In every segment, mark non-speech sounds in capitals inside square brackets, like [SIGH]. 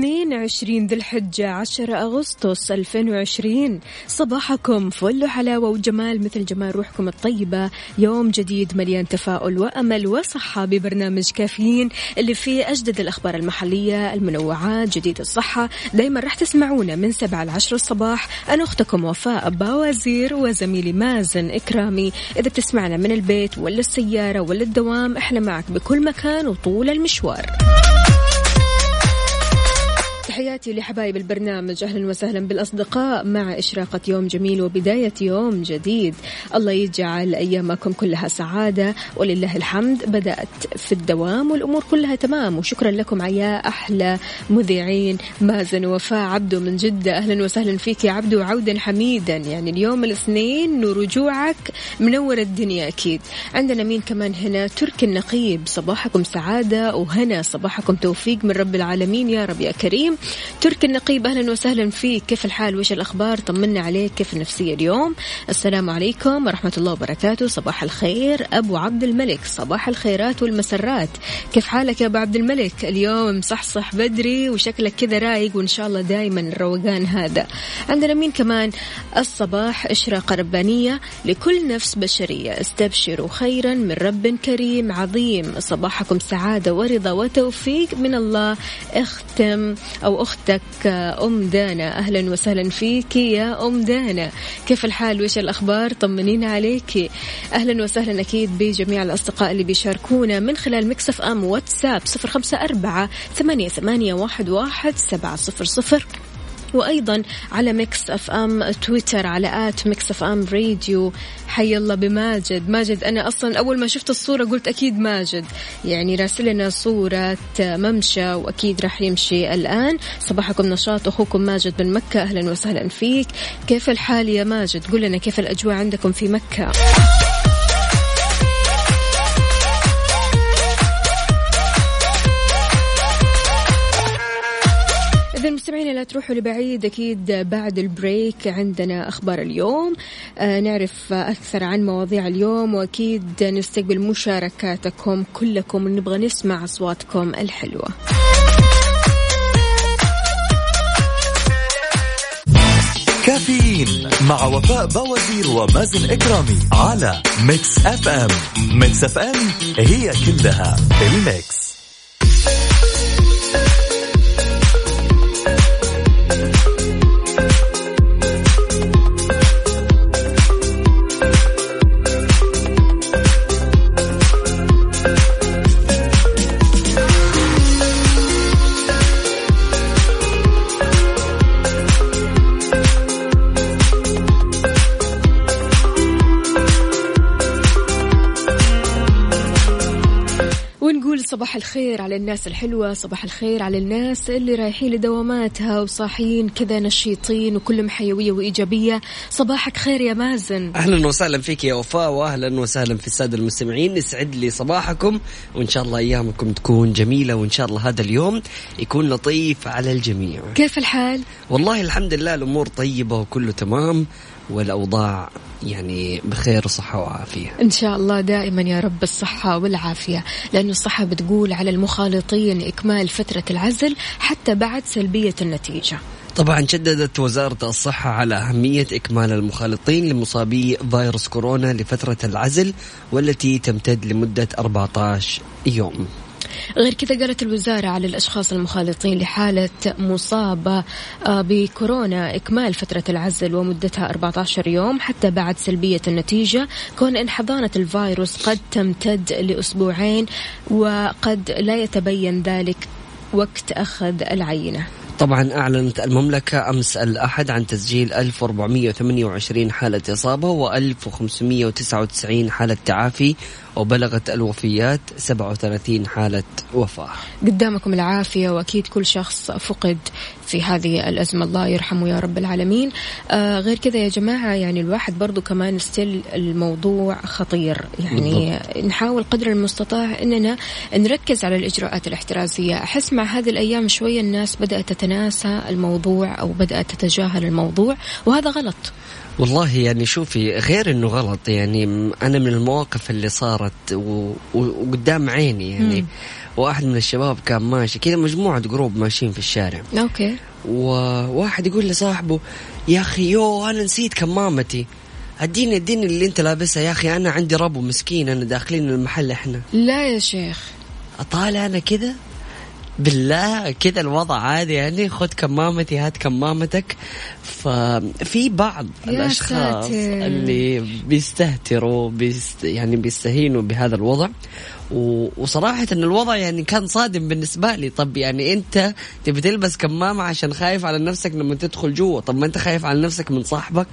اليوم الاثنين عشرين ذي الحجة عشرة أغسطس 2020 صباحكم فل وحلاوة وجمال مثل جمال روحكم الطيبة. يوم جديد مليان تفاؤل وأمل وصحة ببرنامج كافيين اللي فيه أجدد الأخبار المحلية المنوعات جديد الصحة. دايما راح تسمعونا من سبعة لعشر الصباح. أنا أختكم وفاء باوزير وزميلي مازن إكرامي. إذا بتسمعنا من البيت ولا السيارة ولا الدوام إحنا معك بكل مكان وطول المشوار. تحياتي لحبايب البرنامج. أهلا وسهلا بالأصدقاء. مع إشراقة يوم جميل وبداية يوم جديد. الله يجعل أيامكم كلها سعادة. ولله الحمد. بدأت في الدوام والأمور كلها تمام. وشكرا لكم يا أحلى مذيعين. مازن وفاء عبدو من جدة. أهلا وسهلا فيك يا عبدو. عودا حميدا. يعني اليوم الاثنين ورجوعك منور الدنيا أكيد. عندنا مين كمان هنا؟ تركي النقيب. صباحكم سعادة. وهنا صباحكم توفيق من رب العالمين. يا رب يا كريم. تركي النقيب أهلا وسهلا فيك. كيف الحال؟ وش الأخبار؟ طمنا عليك. كيف النفسية اليوم؟ السلام عليكم ورحمة الله وبركاته. صباح الخير. أبو عبد الملك صباح الخيرات والمسرات. كيف حالك يا أبو عبد الملك؟ اليوم مصحصح بدري وشكلك كذا رايق وإن شاء الله دائما الروقان هذا. عندنا مين كمان؟ الصباح اشراقه ربانية لكل نفس بشرية. استبشروا خيرا من رب كريم عظيم. صباحكم سعادة ورضا وتوفيق من الله. اختم. أختك أم دانا. أهلا وسهلا فيك يا أم دانا. كيف الحال؟ وش الأخبار؟ طمنين عليك. أهلا وسهلا أكيد بجميع الأصدقاء اللي بيشاركونا من خلال Mix FM واتساب صفر خمسة أربعة ثمانية, ثمانية واحد, واحد سبعة صفر صفر. وأيضا على Mix FM تويتر على at Mix FM Radio. حي الله بماجد. ماجد أنا أصلا أول ما شفت الصورة قلت أكيد ماجد. يعني راسل لنا صورة ممشى وأكيد راح يمشي الآن. صباحكم نشاط أخوكم ماجد من مكة. أهلا وسهلا فيك. كيف الحال يا ماجد؟ قل لنا كيف الأجواء عندكم في مكة؟ إذا مستمعينا لا تروحوا لبعيد. أكيد بعد البريك عندنا أخبار اليوم. آه نعرف أكثر عن مواضيع اليوم وأكيد نستقبل مشاركاتكم كلكم. نبغى نسمع أصواتكم الحلوة. كافيين مع وفاء بوازير ومازن إكرامي على Mix FM Mix FM هي كلها ال Mix. الخير على الناس الحلوة صباح الخير على الناس اللي رايحين لدواماتها وصاحيين كذا نشيطين وكلهم حيوية وإيجابية. صباحك خير يا مازن. أهلا وسهلا فيك يا وفاء واهلا وسهلا في السادة المستمعين. يسعد لي صباحكم وإن شاء الله أيامكم تكون جميلة وإن شاء الله هذا اليوم يكون لطيف على الجميع. كيف الحال؟ والله الحمد لله الأمور طيبة وكله تمام. والأوضاع يعني بخير وصحة وعافية. إن شاء الله دائما يا رب الصحة والعافية لأن الصحة بتقول على المخالطين إكمال فترة العزل حتى بعد سلبية النتيجة. طبعا شددت وزارة الصحة على أهمية إكمال المخالطين لمصابي فيروس كورونا لفترة العزل والتي تمتد لمدة 14 يوم. غير كذا قالت الوزارة على الأشخاص المخالطين لحالة مصابة آه، بكورونا إكمال فترة العزل ومدتها 14 يوم حتى بعد سلبية النتيجة. كون إن حضانة الفيروس قد تمتد لأسبوعين وقد لا يتبين ذلك وقت أخذ العينة. طبعا أعلنت المملكة أمس الأحد عن تسجيل 1428 حالة إصابة و1599 حالة تعافي وبلغت الوفيات 37 حالة وفاة. قدامكم العافية وأكيد كل شخص فقد في هذه الأزمة. الله يرحمه يا رب العالمين. آه غير كذا يا جماعة يعني الواحد برضو كمان still الموضوع خطير. يعني بالضبط. نحاول قدر المستطاع أننا نركز على الإجراءات الاحترازية. أحس مع هذه الأيام شوية الناس بدأت تتناسى الموضوع أو بدأت تتجاهل الموضوع وهذا غلط. والله يعني شوفي غير إنه غلط يعني أنا من المواقف اللي صارت وقدام عيني يعني. مم. واحد من الشباب كان ماشي كذا مجموعة group ماشيين في الشارع. okay. وواحد يقول لصاحبه يا أخي يو أنا نسيت كمامتي. أديني أديني اللي أنت لابسها. يا أخي أنا عندي ربو مسكين أنا داخلين المحل إحنا. لا يا شيخ. أطالع أنا كذا؟ بالله كذا الوضع عادي يعني. خذ كمامتي هات كمامتك. ففي بعض الأشخاص ساتر. اللي بيستهتروا بيست يعني بيستهينوا بهذا الوضع. وصراحة إن الوضع يعني كان صادم بالنسبة لي. طب يعني أنت تبي تلبس كمامة عشان خايف على نفسك لما تدخل جوا. طب ما أنت خايف على نفسك من صاحبك.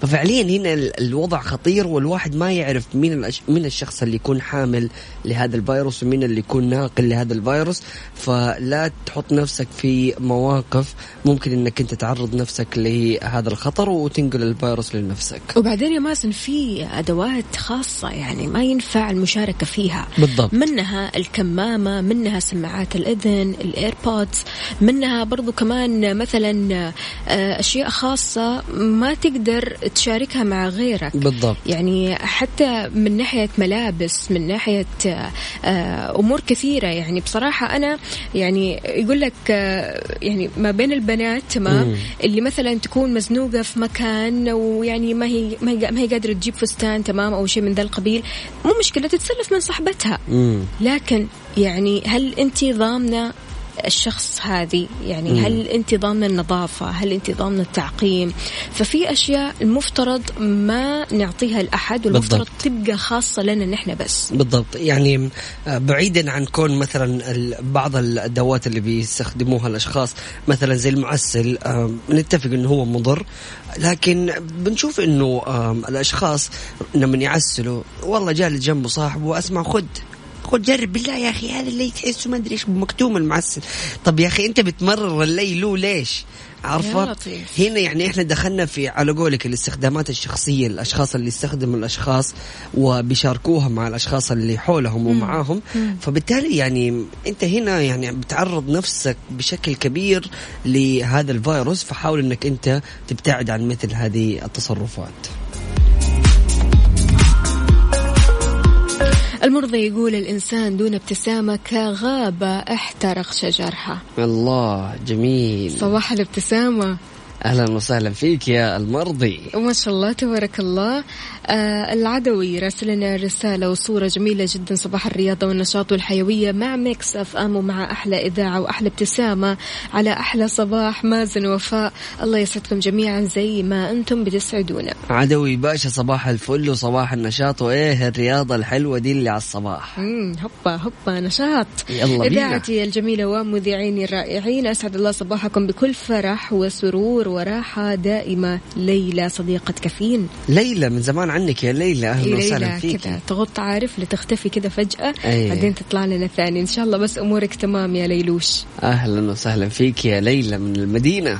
ففعليا هنا الوضع خطير والواحد ما يعرف مين الأش... مين الشخص اللي يكون حامل لهذا الفيروس ومين اللي يكون ناقل لهذا الفيروس. فلا تحط نفسك في مواقف ممكن إنك أنت تعرض نفسك لهذا الخطر وتنقل الفيروس لنفسك. وبعدين يا مازن في أدوات خاصة يعني ما ينفع المشاركة فيها. بالضبط. منها الكمامة منها سماعات الأذن الإيربودز منها برضو كمان مثلا آه، أشياء خاصة ما تقدر تشاركها مع غيرك. بالضبط. يعني حتى من ناحية ملابس من ناحية آه، أمور كثيرة. يعني بصراحة أنا يعني يقول لك آه، يعني ما بين البنات تمام. اللي مثلا تكون مزنوقة في مكان ويعني ما هي ما هي قادرة تجيب فستان تمام أو شيء من ذا القبيل مو مشكلة تتسلف من صاحبتها. مم. لكن يعني هل انت ضامنة الشخص هذه؟ يعني مم. هل انت ضامنه النظافة هل انت ضامنه التعقيم؟ ففي أشياء المفترض ما نعطيها لأحد والمفترض بالضبط. تبقى خاصة لنا نحن بس. بالضبط. يعني آه، بعيدا عن كون مثلا بعض الأدوات اللي بيستخدموها الأشخاص مثلا زي المعسل آه، نتفق إنه هو مضر. لكن بنشوف إنه الأشخاص لما يعسلوا والله جالس جنبه صاحبه وأسمع خد. خد جرب بالله يا أخي هذا اللي تحسه ما أدري إيش مكتوم المعسل. طب يا أخي أنت بتمرر الليل ليش عارفه هنا يعني إحنا دخلنا في على قولك الاستخدامات الشخصية الأشخاص اللي يستخدموا الأشخاص وبيشاركوها مع الأشخاص اللي حولهم ومعاهم. فبالتالي يعني أنت هنا يعني بتعرض نفسك بشكل كبير لهذا الفيروس فحاول إنك أنت تبتعد عن مثل هذه التصرفات. المرضي يقول الإنسان دون ابتسامة كغابة احترق شجرها. الله جميل. صباح الابتسامة. أهلا وسهلا فيك يا المرضي. ما شاء الله تبارك الله. آه العدوي راسل لنا رسالة وصورة جميلة جدا صباح الرياضة والنشاط والحيوية مع Mix FM ومع أحلى إذاعة وأحلى ابتسامة على أحلى صباح. مازن وفاء الله يسعدكم جميعا زي ما أنتم بتسعدونا عدوي باشا صباح الفل وصباح النشاط. وإيه الرياضة الحلوة دي اللي على الصباح؟ امم هوبا هوبا نشاط. يلا إذاعتي الجميلة ومذيعيني الرائعين أسعد الله صباحكم بكل فرح وسرور وراحة دائمة. ليلى صديقة كافيين ليلى من زمان عنك يا ليلى. أهلا وسهلا فيك كذا. تغط عارف لتختفي كذا فجأة. أيه. بعدين تطلع لنا ثاني. إن شاء الله بس أمورك تمام يا ليلوش. أهلا وسهلا فيك يا ليلى من المدينة.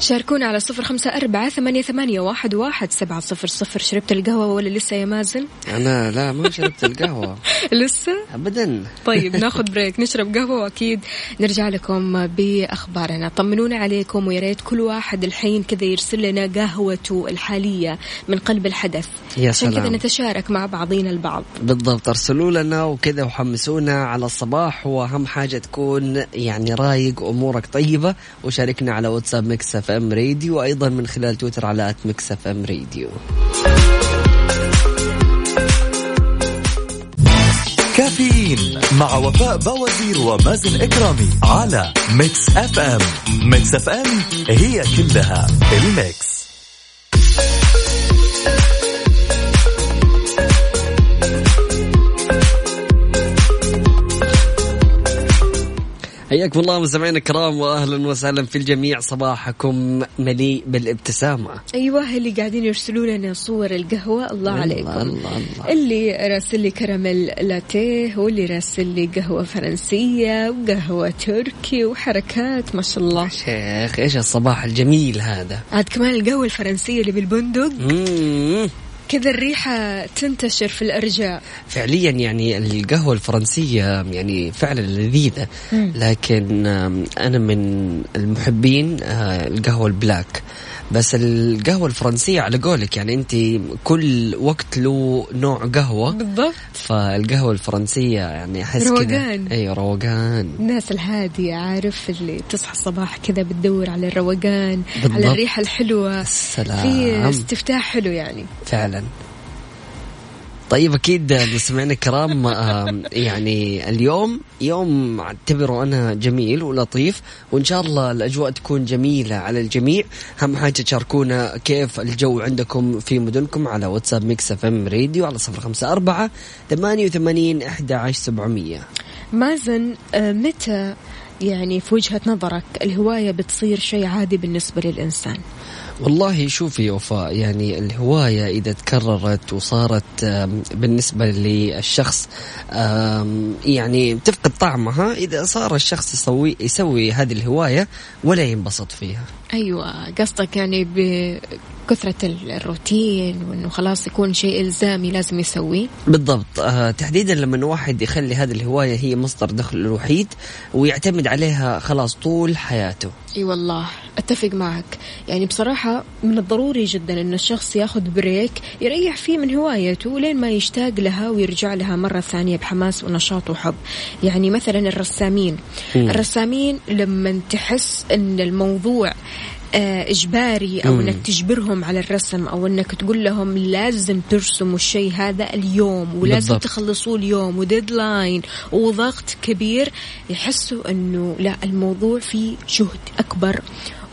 شاركونا على صفر خمسة أربعة ثمانية, ثمانية واحد, واحد سبعة صفر صفر. شربت القهوة ولا لسه يا مازن؟ أنا لا ما شربت القهوة. [LAUGHS] لسه؟ أبدا. طيب ناخذ بريك نشرب قهوة وأكيد نرجع لكم بأخبارنا. طمنونا عليكم ويا ريت كل واحد الحين كذا يرسل لنا قهوته الحالية من قلب الحدث. يا عشان كذا نتشارك مع بعضينا البعض. بالضبط ارسلوا لنا وكذا وحمسونا على الصباح. وأهم حاجة تكون يعني رايق أمورك طيبة. وشاركنا على واتساب Mix FM Radio وأيضا من خلال تويتر على ات ميكس اف ام راديو كافيين مع وفاء بوازير ومازن إكرامي على Mix FM Mix FM هي كلها ال Mix. حياكم الله مستمعينا الكرام واهلا وسهلا في الجميع. صباحكم مليء بالابتسامة. أيوه اللي قاعدين يرسلوا لنا صور القهوة. الله عليكم. الله الله. اللي راسل لي كراميل لاتيه واللي راسل لي قهوة فرنسية وقهوة تركي وحركات ما شاء الله. شيخ إيش الصباح الجميل هذا؟ عاد كمان القهوة الفرنسية اللي بالبندق. مم. كذا الريحة تنتشر في الأرجاء. فعليا يعني القهوة الفرنسية يعني فعلا لذيذة. لكن أنا من المحبين آه، القهوة البلاك. بس القهوة الفرنسية على قولك يعني أنت كل وقت له نوع قهوة. بالضبط. فالقهوة الفرنسية يعني أحس كذا. روقان. أيوة روقان. الناس الهادية عارف اللي تصحى الصباح كذا بتدور على الروقان بالضبط. على الريحة الحلوة. السلام. في استفتاح حلو يعني. فعلا. طيب أكيد مستمعينا الكرام يعني اليوم يوم أعتبره أنا جميل ولطيف وإن شاء الله الأجواء تكون جميلة على الجميع. أهم حاجة تشاركونا كيف الجو عندكم في مدنكم على واتساب Mix FM Radio على صفر خمسة أربعة ثمانية وثمانين إحدى عشر سبعمئه مازن متى يعني في وجهة نظرك الهواية بتصير شيء عادي بالنسبة للإنسان؟ والله شوفي وفاء يعني الهواية إذا تكررت وصارت بالنسبة للشخص يعني تفقد طعمها إذا صار الشخص يسوي يسوي هذه الهواية ولا ينبسط فيها. أيوة قصدك يعني بكثرة الروتين وأنه خلاص يكون شيء إلزامي لازم يسويه؟ بالضبط. آه تحديدا لما واحد يخلي هذه الهواية هي مصدر دخل الوحيد ويعتمد عليها خلاص طول حياته. إي والله أتفق معك. يعني بصراحة من الضروري جدا ان الشخص ياخذ break يريح فيه من هوايته لين ما يشتاق لها ويرجع لها مرة ثانية بحماس ونشاط وحب. يعني مثلا الرسامين. مم. الرسامين لما تحس إن الموضوع إجباري أو. إنك تجبرهم على الرسم أو إنك تقول لهم لازم ترسموا الشيء هذا اليوم ولازم بالضبط. تخلصوه اليوم و deadline وضغط كبير يحسوا إنه لا الموضوع فيه جهد أكبر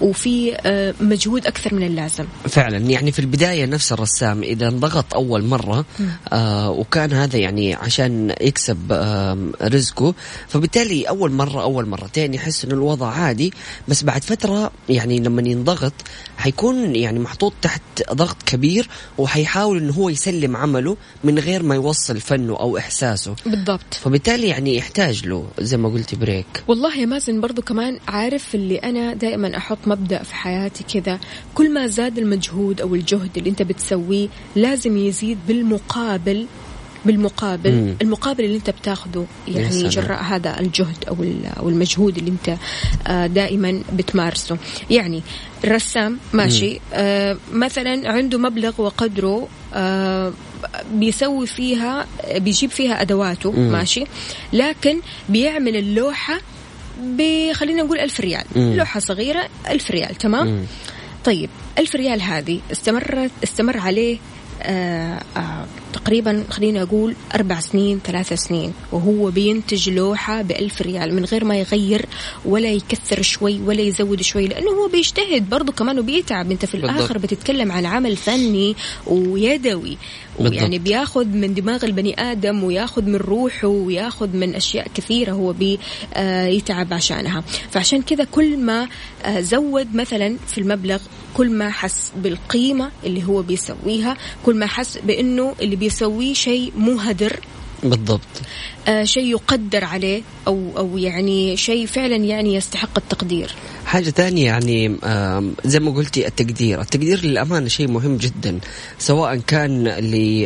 وفي آه، مجهود أكثر من اللازم. فعلا. يعني في البداية نفس الرسام إذا انضغط أول مرة آه وكان هذا يعني عشان يكسب آه رزقه فبالتالي أول مرة أول مرتين يحس إنه الوضع عادي. بس بعد فترة يعني لما ينضغط حيكون يعني محطوط تحت ضغط كبير وحيحاول إنه هو يسلم عمله من غير ما يوصل فنه أو إحساسه. بالضبط. فبالتالي يعني يحتاج له زي ما قلتي بريك. والله يا مازن برضو كمان عارف اللي أنا دائما أحط مبدأ في حياتي كذا كل ما زاد المجهود أو الجهد اللي أنت بتسويه لازم يزيد بالمقابل بالمقابل مم. المقابل اللي أنت بتاخده يعني. جراء هذا الجهد أو أو المجهود اللي أنت آه، دائما بتمارسه يعني الرسام ماشي آه، مثلا عنده مبلغ وقدره آه، بيسوي فيها بيجيب فيها أدواته مم. ماشي لكن بيعمل اللوحة ب خلينا نقول ألف ريال مم. لوحة صغيرة ألف ريال تمام مم. طيب ألف ريال هذه استمرت استمر عليه آه آه تقريبا خلينا أقول أربع سنين ثلاث سنين وهو بينتج لوحة بألف ريال من غير ما يغير ولا يكثر شوي ولا يزود شوي لأنه هو بيجتهد برضه كمان وبيتعب أنت في بالضبط. الآخر بتتكلم عن عمل فني ويدوي. ويعني بياخذ من دماغ البني آدم وياخذ من روحه وياخذ من أشياء كثيرة هو بيتعب عشانها فعشان كذا كل ما آه، زود مثلا في المبلغ كل ما حس بالقيمة اللي هو بيسويها كل ما حس بأنه اللي بيسويه شيء مو هدر بالضبط. آه شيء يقدر عليه أو أو يعني شيء فعلا يعني يستحق التقدير. حاجة تانية يعني زي ما قلتي التقدير. التقدير للأمانة شيء مهم جدا سواء كان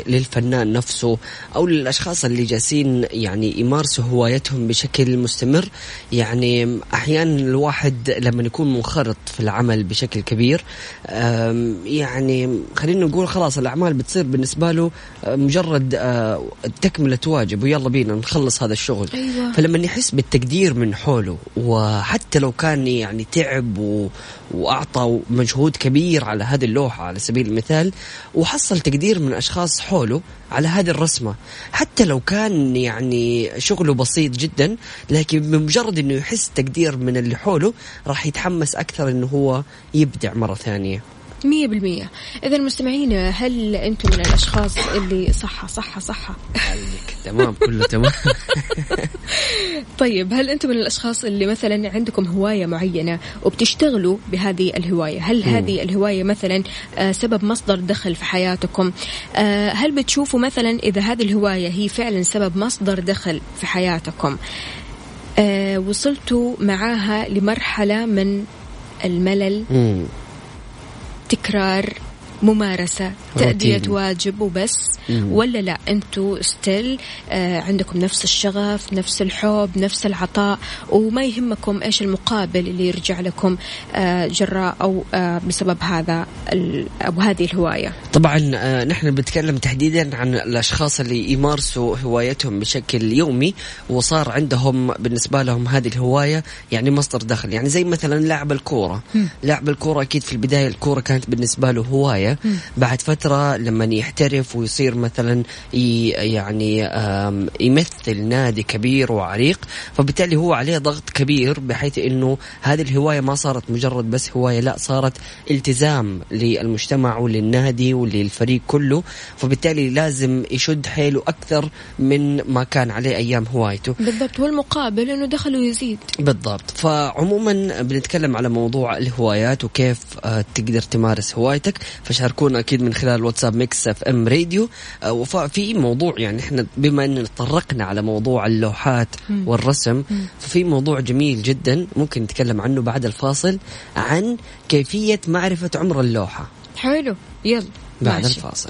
للفنان نفسه أو للأشخاص اللي جالسين يعني يمارسوا هوايتهم بشكل مستمر. يعني أحيانا الواحد لما يكون منخرط في العمل بشكل كبير يعني خلينا نقول خلاص الأعمال بتصير بالنسبة له آه، مجرد آه، تكملة واجب ويلا بينا نخلص هذا الشغل. أيوة. فلما يحس بالتقدير من حوله وحتى لو كان يعني تعب و... وأعطى مجهود كبير على هذه اللوحة على سبيل المثال وحصل تقدير من أشخاص حوله على هذه الرسمة. حتى لو كان يعني شغله بسيط جدا لكن بمجرد إنه يحس تقدير من اللي حوله راح يتحمس أكثر إنه هو يبدع مرة ثانية. مية بالمية. إذا مستمعينا هل أنتم من الأشخاص اللي صحة صحة صحة؟ عليك. تمام كله تمام. [LAUGHS] طيب هل أنتم من الأشخاص اللي مثلا عندكم هواية معينة وبتشتغلوا بهذه الهواية؟ هل هذه الهواية مثلا آه، سبب مصدر دخل في حياتكم؟ آه، هل بتشوفوا مثلا إذا هذه الهواية هي فعلا سبب مصدر دخل في حياتكم؟ آه، وصلتوا معاها لمرحلة من الملل؟ مم. تكرار ممارسة تأدية روتين. واجب وبس. ولا لا أنتوا ستيل آه عندكم نفس الشغف نفس الحب نفس العطاء. وما يهمكم إيش المقابل اللي يرجع لكم آه جراء أو آه بسبب هذا أو هذه الهواية. طبعا آه، نحن بنتكلم تحديدا عن الأشخاص اللي يمارسوا هوايتهم بشكل يومي وصار عندهم بالنسبة لهم هذه الهواية يعني مصدر دخل. يعني زي مثلا لعب الكورة. لعب الكورة أكيد في البداية الكورة كانت بالنسبة له هوايه بعد فترة لما يحترف ويصير مثلا يعني يمثل نادي كبير وعريق فبالتالي هو عليه ضغط كبير بحيث إنه هذه الهواية ما صارت مجرد بس هواية لا صارت التزام للمجتمع وللنادي وللفريق كله فبالتالي لازم يشد حيله أكثر من ما كان عليه أيام هوايته. بالضبط والمقابل أنه دخله يزيد. بالضبط. فعموما بنتكلم على موضوع الهوايات وكيف آه، تقدر تمارس هوايتك. فشاركونا أكيد من خلال واتساب Mix FM Radio. آه، وفي موضوع يعني إحنا بما ان تطرقنا على موضوع اللوحات والرسم ففي موضوع جميل جدا ممكن نتكلم عنه بعد الفاصل عن كيفية معرفة عمر اللوحة. حلو يلا بعد ماشي. الفاصل.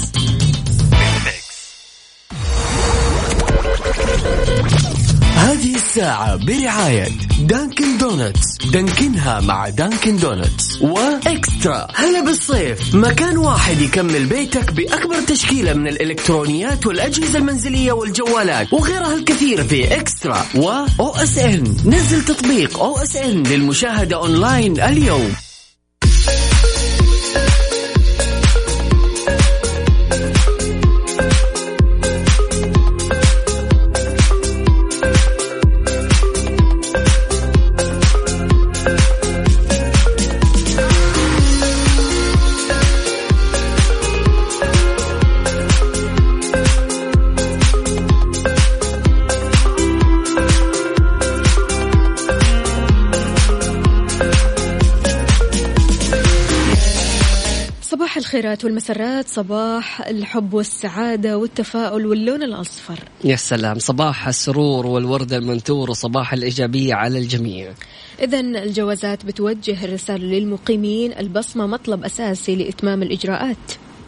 الساعة برعاية Dunkin' Donuts دانكنها مع Dunkin' Donuts و eXtra. هلا بالصيف. مكان واحد يكمل بيتك بأكبر تشكيلة من الإلكترونيات والأجهزة المنزلية والجوالات وغيرها الكثير في eXtra و OSN نزل تطبيق OSN للمشاهدة أونلاين اليوم. الخيرات والمسرات صباح الحب والسعادة والتفاؤل واللون الأصفر. يا سلام. صباح السرور والورد المنثور وصباح الإيجابية على الجميع. إذا الجوازات بتوجه الرسالة للمقيمين. البصمة مطلب أساسي لإتمام الإجراءات.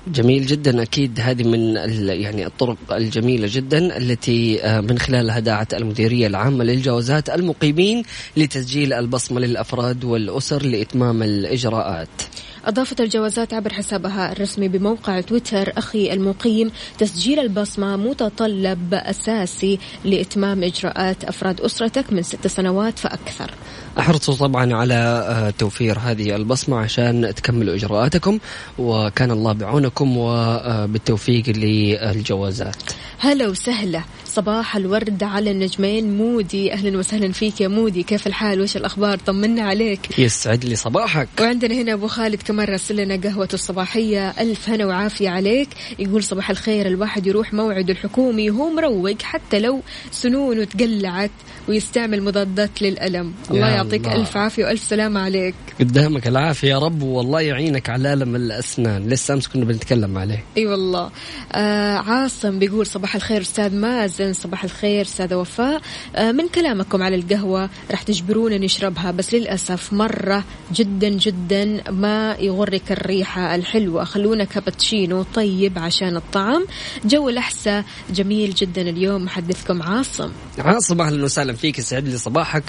جميل جدا. أكيد هذه من يعني الطرق الجميلة جدا التي آه، من خلالها دعت المديرية العامة للجوازات المقيمين لتسجيل البصمة للأفراد والأسر لإتمام الإجراءات. أضافت الجوازات عبر حسابها الرسمي بموقع تويتر أخي المقيم تسجيل البصمة متطلب أساسي لإتمام إجراءات أفراد أسرتك من ست سنوات فأكثر. احرصوا طبعا على آه، توفير هذه البصمة عشان تكملوا إجراءاتكم وكان الله بعونكم وبالتوفيق للجوازات. هلا وسهلا. صباح الورد على النجمين. مودي أهلا وسهلا فيك يا مودي. كيف الحال؟ وش الأخبار؟ طمنا عليك. يسعد لي صباحك. وعندنا هنا أبو خالد كمان راسل لنا قهوته الصباحية. ألف هنا وعافية عليك. يقول صباح الخير. الواحد يروح موعد الحكومي وهو مروق حتى لو سنونه تقلعت ويستعمل مضادات للألم. الله يا يعطيك الله. ألف عافية وألف سلامة عليك. قدامك العافية يا رب والله يعينك على الم الأسنان. لسه أمس كنا بنتكلم عليه. أي والله. آه عاصم بيقول صباح الخير أستاذ مازن صباح الخير أستاذة وفاء. آه من كلامكم على القهوة راح تجبرونا نشربها بس للأسف مرة جدا جدا ما يغرك الريحة الحلوة. خلونا كابتشينو طيب عشان الطعم. جو الاحساء جميل جدا اليوم. محدثكم عاصم. عاصم أهلا وسهلا فيك يسعد لي صباحك.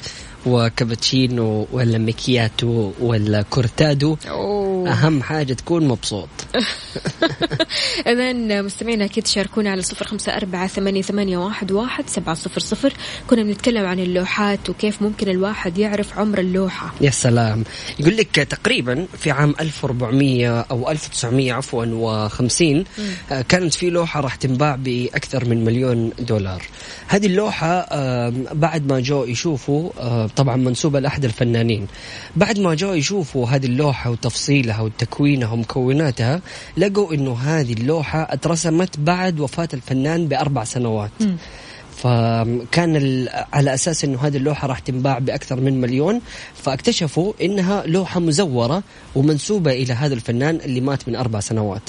وكابتشينو ولا مكياتو ولا كورتادو أوه. أهم حاجة تكون مبسوط. [LAUGHS] إذا مستمعينا أكيد شاركونا على صفر خمسة أربعة ثمانية, ثمانية واحد, واحد سبعة صفر صفر. كنا بنتكلم عن اللوحات وكيف ممكن الواحد يعرف عمر اللوحة. يا سلام. يقول لك تقريبا في عام 1400 أو 1900 عفوا و50 آه، كانت في لوحة راح تنباع بأكثر من مليون دولار. هذه اللوحة آم، بعد ما جو يشوفوا طبعا منسوبة لأحد الفنانين. بعد ما جو يشوفوا هذه اللوحة وتفصيلها وتكوينها ومكوناتها لقوا إنه هذه اللوحة اترسمت بعد وفاة الفنان بأربع سنوات. فكان على أساس إنه هذه اللوحة راح تنباع بأكثر من مليون فاكتشفوا إنها لوحة مزورة ومنسوبة إلى هذا الفنان اللي مات من أربع سنوات.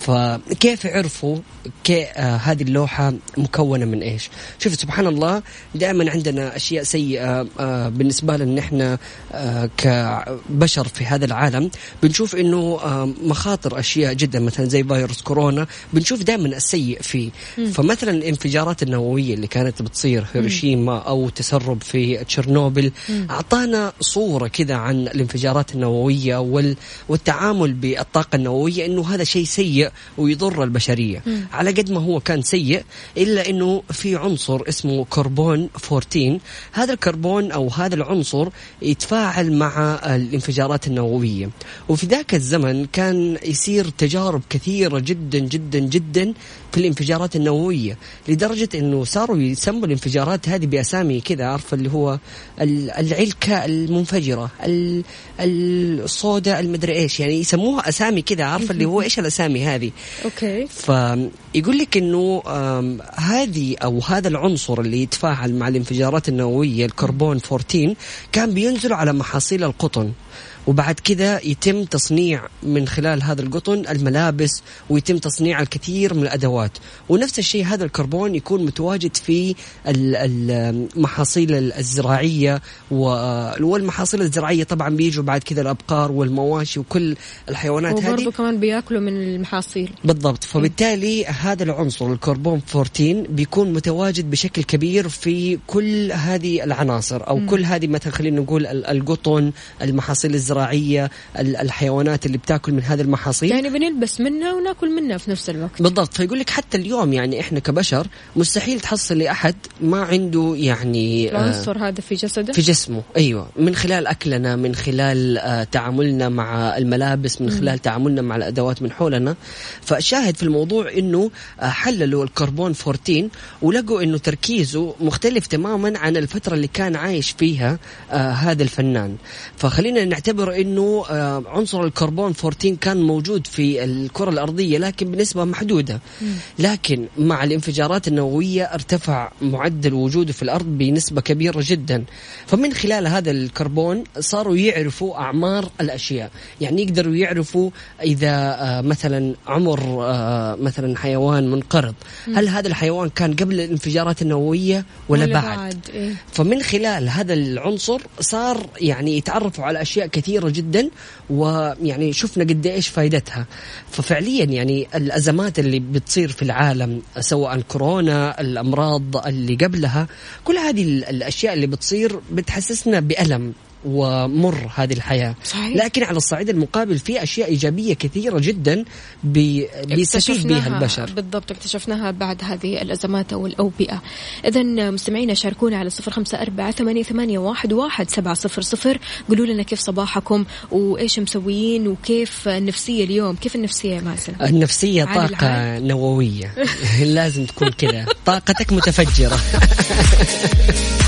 فكيف عرفوا كي آه هذه اللوحة مكونة من إيش؟ شوف سبحان الله دائما عندنا أشياء سيئة آه بالنسبة لنا نحن آه كبشر في هذا العالم بنشوف إنه آه مخاطر أشياء جدا مثلا زي فيروس كورونا بنشوف دائما السيء فيه. فمثلا الانفجارات النووية اللي كانت بتصير هيروشيما أو تسرب في تشيرنوبل. أعطانا صورة كذا عن الانفجارات النووية وال والتعامل بالطاقة النووية إنه هذا شيء سيء ويضر البشرية. على قد ما هو كان سيء إلا إنه في عنصر اسمه كربون 14 هذا الكربون أو هذا العنصر يتفاعل مع الانفجارات النووية. وفي ذاك الزمن كان يصير تجارب كثيرة جدا جدا جدا في الانفجارات النووية لدرجة إنه صاروا يسموا الانفجارات هذه بأسامي كذا عارفة اللي هو ال- العلكة المنفجرة ال- الصودا المدري إيش يعني يسموها أسامي كذا عارفة اللي هو إيش الأسامي هذه؟ أوكي. فيقول لك آم، هذه أو هذا العنصر اللي يتفاعل مع الانفجارات النووية الكربون 14 كان بينزل على محاصيل القطن. وبعد كذا يتم تصنيع من خلال هذا القطن الملابس ويتم تصنيع الكثير من الأدوات. ونفس الشيء هذا الكربون يكون متواجد في ال- المحاصيل الزراعية والمحاصيل الزراعية طبعا بيجوا بعد كذا الأبقار والمواشي وكل الحيوانات هذه. وبرضه كمان بياكلوا من المحاصيل. بالضبط. فبالتالي هذا العنصر الكربون 14 بيكون متواجد بشكل كبير في كل هذه العناصر أو كل هذه مثلا خلينا نقول ال- القطن المحاصيل الزراعية ال- الحيوانات اللي بتاكل من هذه المحاصيل. يعني بنلبس منها وناكل منها في نفس الوقت. بالضبط. فيقول لك حتى اليوم يعني إحنا كبشر مستحيل تحصل لأحد ما عنده يعني آه، العنصر هذا في جسده؟ في جسمه. أيوه. من خلال أكلنا من خلال آه، تعاملنا مع الملابس من خلال تعاملنا مع الأدوات من حولنا. فالشاهد في الموضوع إنه آه، حللوا الكربون 14 ولقوا إنه تركيزه مختلف تماما عن الفترة اللي كان عايش فيها آه، هذا الفنان. فخلينا نعتبر إنه آه، عنصر الكربون 14 كان موجود في الكرة الأرضية لكن بنسبة محدودة. لكن مع الانفجارات النووية ارتفع معدل وجوده في الأرض بنسبة كبيرة جدا. فمن خلال هذا الكربون صاروا يعرفوا أعمار الأشياء. يعني يقدروا يعرفوا إذا آه، مثلا عمر آه، مثلا حيوان منقرض. هل هذا الحيوان كان قبل الانفجارات النووية ولا, ولا بعد, بعد، إيه. فمن خلال هذا العنصر صار يعني يتعرفوا على أشياء كثيرة. جدا ويعني شفنا قد إيش فائدتها ففعليا يعني الأزمات اللي بتصير في العالم سواء كورونا الأمراض اللي قبلها كل هذه ال- الأشياء اللي بتصير بتحسسنا بألم. ومر هذه الحياة. صحيح. لكن على الصعيد المقابل في أشياء إيجابية كثيرة جدا بي بيستفيد بها البشر. بالضبط اكتشفناها بعد هذه الأزمات أو الأوبئة. إذا مستمعينا شاركونا على صفر خمسة أربعة ثمانية, ثمانية واحد, واحد سبعة صفر صفر. قولوا لنا كيف صباحكم وإيش مسويين وكيف النفسية اليوم؟ كيف النفسية يا مازن؟ النفسية طاقة عاد. نووية. [LAUGHS] لازم تكون كذا. طاقتك متفجرة. [LAUGHS]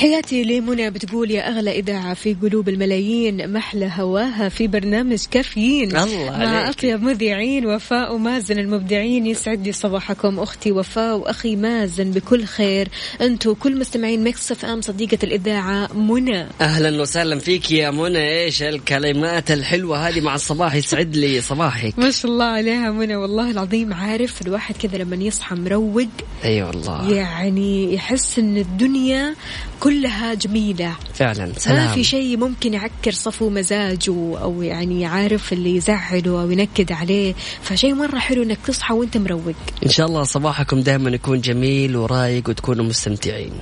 تحياتي لمنى بتقول يا أغلى إذاعة في قلوب الملايين محلى هواها في برنامج كافيين. الله مع عليك. أطيب مذيعين وفاء ومازن المبدعين يسعد لي صباحكم أختي وفاء وأخي مازن بكل خير. أنتم كل مستمعين Mix FM صديقة الإذاعة منى. أهلا وسهلا فيك يا منى. إيش الكلمات الحلوة هذه مع الصباح يسعد لي صباحك. ما شاء الله عليها منى والله العظيم عارف الواحد كذا لما يصحى مروق أي أيوة والله. يعني يحس إن الدنيا كلها جميلة. فعلا سلام. ما في شيء ممكن يعكر صفو مزاجه أو يعني عارف اللي يزعله أو ينكد عليه. فشيء مرة حلو إنك تصحى وأنت مروق. إن شاء الله صباحكم دائما يكون جميل ورايق وتكونوا مستمتعين.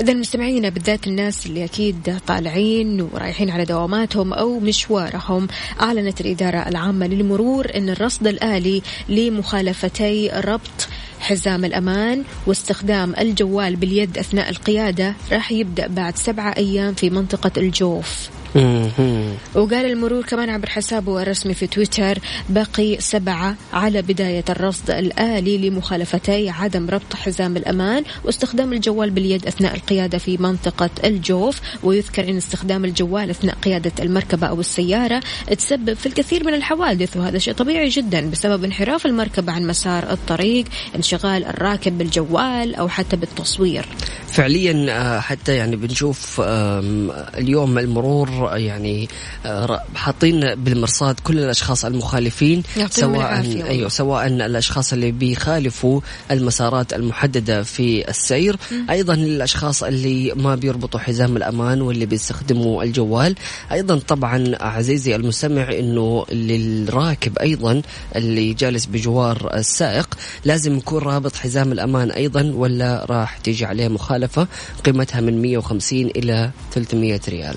اذا مستمعينا بالذات الناس اللي أكيد طالعين ورايحين على دواماتهم أو مشوارهم أعلنت الإدارة العامة للمرور إن الرصد الآلي لمخالفتي ربط حزام الأمان واستخدام الجوال باليد أثناء القيادة راح يبدأ بعد سبعة أيام في منطقة الجوف. وقال المرور كمان عبر حسابه الرسمي في تويتر بقي سبعة على بداية الرصد الآلي لمخالفتي عدم ربط حزام الأمان واستخدام الجوال باليد أثناء القيادة في منطقة الجوف ويذكر أن استخدام الجوال أثناء قيادة المركبة أو السيارة تسبب في الكثير من الحوادث وهذا شيء طبيعي جدا بسبب انحراف المركبة عن مسار الطريق انشغال الراكب بالجوال أو حتى بالتصوير. فعليا آه، حتى يعني بنشوف اليوم المرور يعني آه، حاطين بالمرصاد كل الأشخاص المخالفين سواء. أيوه سواء الأشخاص اللي بيخالفوا المسارات المحددة في السير أيضا الأشخاص اللي ما بيربطوا حزام الأمان واللي بيستخدموا الجوال. أيضا طبعا عزيزي المستمع إنه للراكب أيضا اللي جالس بجوار السائق لازم يكون رابط حزام الأمان أيضا ولا راح تيجي عليه مخالفة قيمتها من 150 إلى 300 ريال.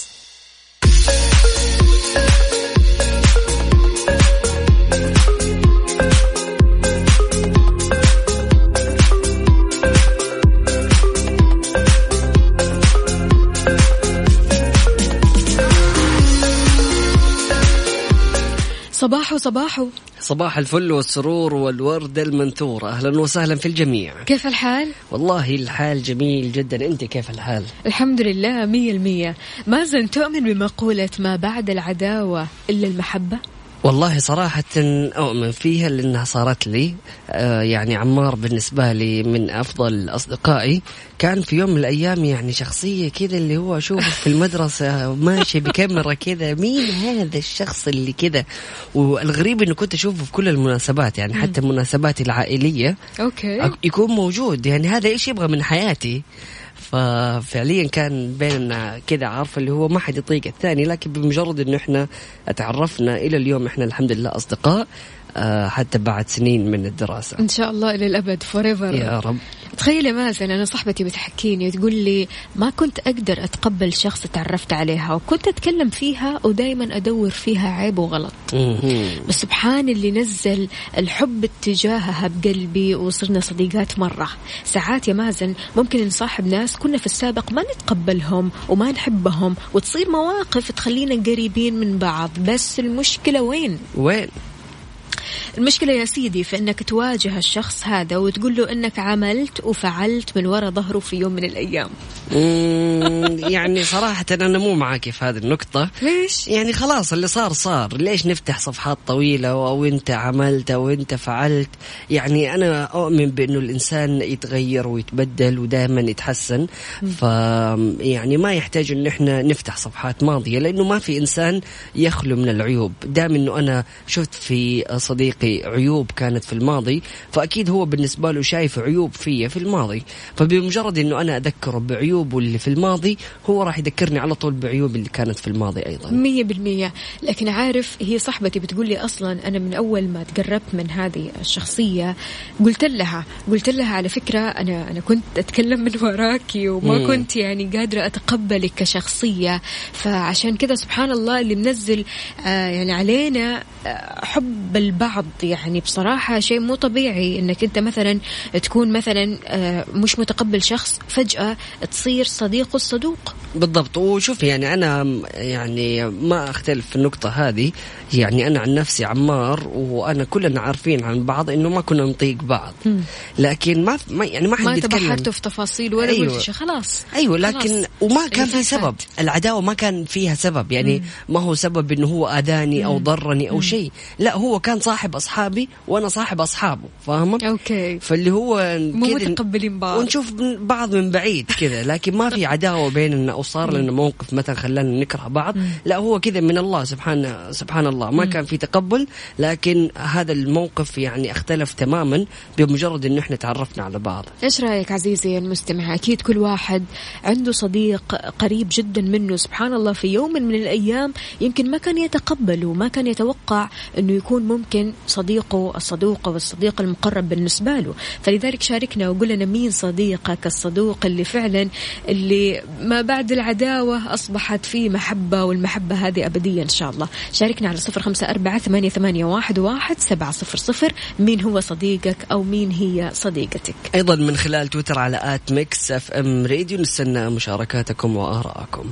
صباحو صباحو. صباح الفل والسرور والورد المنثور. أهلا وسهلا في الجميع. كيف الحال؟ والله الحال جميل جدا. أنت كيف الحال؟ الحمد لله مية المية. مازن تؤمن بمقولة ما بعد العداوة إلا المحبة؟ والله صراحة أؤمن فيها لأنها صارت لي آه يعني عمار بالنسبة لي من أفضل أصدقائي. كان في يوم من الأيام يعني شخصية كذا اللي هو أشوفه في المدرسة ماشي بكاميرا كذا مين هذا الشخص اللي كذا والغريب أنه كنت أشوفه في كل المناسبات يعني حتى مناسباتي العائلية أوكي. يكون موجود يعني هذا إيش يبغى من حياتي؟ ففعليا كان بيننا كذا عارفه اللي هو ما حد يطيق الثاني لكن بمجرد إنه إحنا تعرفنا إلى اليوم إحنا الحمد لله أصدقاء. حتى بعد سنين من الدراسة. إن شاء الله إلى الأبد forever. يا رب. تخيل يا مازن أنا صاحبتي بتحكيني وتقول لي ما كنت أقدر أتقبل شخص تعرفت عليها وكنت أتكلم فيها ودائما أدور فيها عيب وغلط. بس سبحان اللي نزل الحب اتجاهها بقلبي وصرنا صديقات مرة. ساعات يا مازن ممكن نصاحب ناس كنا في السابق ما نتقبلهم وما نحبهم وتصير مواقف تخلينا قريبين من بعض. بس المشكلة وين؟ وين؟ المشكلة يا سيدي في إنك تواجه الشخص هذا وتقول له إنك عملت وفعلت من وراء ظهره في يوم من الأيام. مم، [LAUGHS] يعني صراحة أنا مو معاك في هذه النقطة. ليش؟ يعني خلاص اللي صار صار. ليش نفتح صفحات طويلة أو أنت عملت أو أنت فعلت؟ يعني أنا أؤمن بأنه الإنسان يتغير ويتبدل ودائما يتحسن. ف يعني ما يحتاج أن إحنا نفتح صفحات ماضية لأنه ما في إنسان يخلو من العيوب. دام أنه أنا شفت في صديق صديقي عيوب كانت في الماضي فأكيد هو بالنسبة له شايف عيوب فيا في الماضي. فبمجرد إنه أنا أذكره بعيوبه اللي في الماضي هو راح يذكرني على طول بعيوب اللي كانت في الماضي أيضا. مية بالمية. لكن عارف هي صاحبتي بتقول لي أصلا أنا من أول ما تقربت من هذه الشخصية قلت لها قلت لها على فكرة أنا أنا كنت أتكلم من وراكي وما مم. كنت يعني قادرة أتقبلك كشخصية. فعشان كذا سبحان الله اللي منزل آه يعني علينا آه حب البعض يعني بصراحة شيء مو طبيعي إنك أنت مثلا تكون مثلا آه مش متقبل شخص فجأة تصير صديق الصدوق. بالضبط. وشوف يعني أنا يعني ما أختلف في النقطة هذه. يعني أنا عن نفسي عمار وأنا كلنا عارفين عن بعض إنه ما كنا نطيق بعض. لكن ما ما- يعني ما حد ما تبحرتوا في تفاصيل ولا أيوة. قلت شيء خلاص. أيوه لكن خلاص. وما كان في اللي سبب. فات. العداوة ما كان فيها سبب. يعني ما هو سبب إنه هو آذاني أو ضرني أو شيء. لا هو كان صاحب أصحابي وأنا صاحب أصحابه. فاهمة؟ أوكي. فاللي هو مو متقبلين بعض. ونشوف بعض من بعيد كذا لكن ما في عداوة بيننا أو صار لنا موقف مثلا خلانا نكره بعض. لا هو كذا من الله سبحانه سبحان الله. ما كان في تقبل لكن هذا الموقف يعني اختلف تماما بمجرد انه إحنا تعرفنا على بعض. إيش رأيك عزيزي المستمع؟ أكيد كل واحد عنده صديق قريب جدا منه. سبحان الله في يوم من الأيام يمكن ما كان يتقبل وما كان يتوقع إنه يكون ممكن صديقه الصدوق والصديق المقرب بالنسبة له. فلذلك شاركنا وقول لنا مين صديقك الصدوق اللي فعلا اللي ما بعد العداوة أصبحت فيه محبة والمحبة هذه أبدية إن شاء الله. شاركنا على صفر خمسة أربعة ثمانية, ثمانية واحد, واحد سبعة صفر صفر. مين هو صديقك أو مين هي صديقتك؟ أيضا من خلال تويتر على at Mix FM Radio نستنى مشاركاتكم وآرائكم.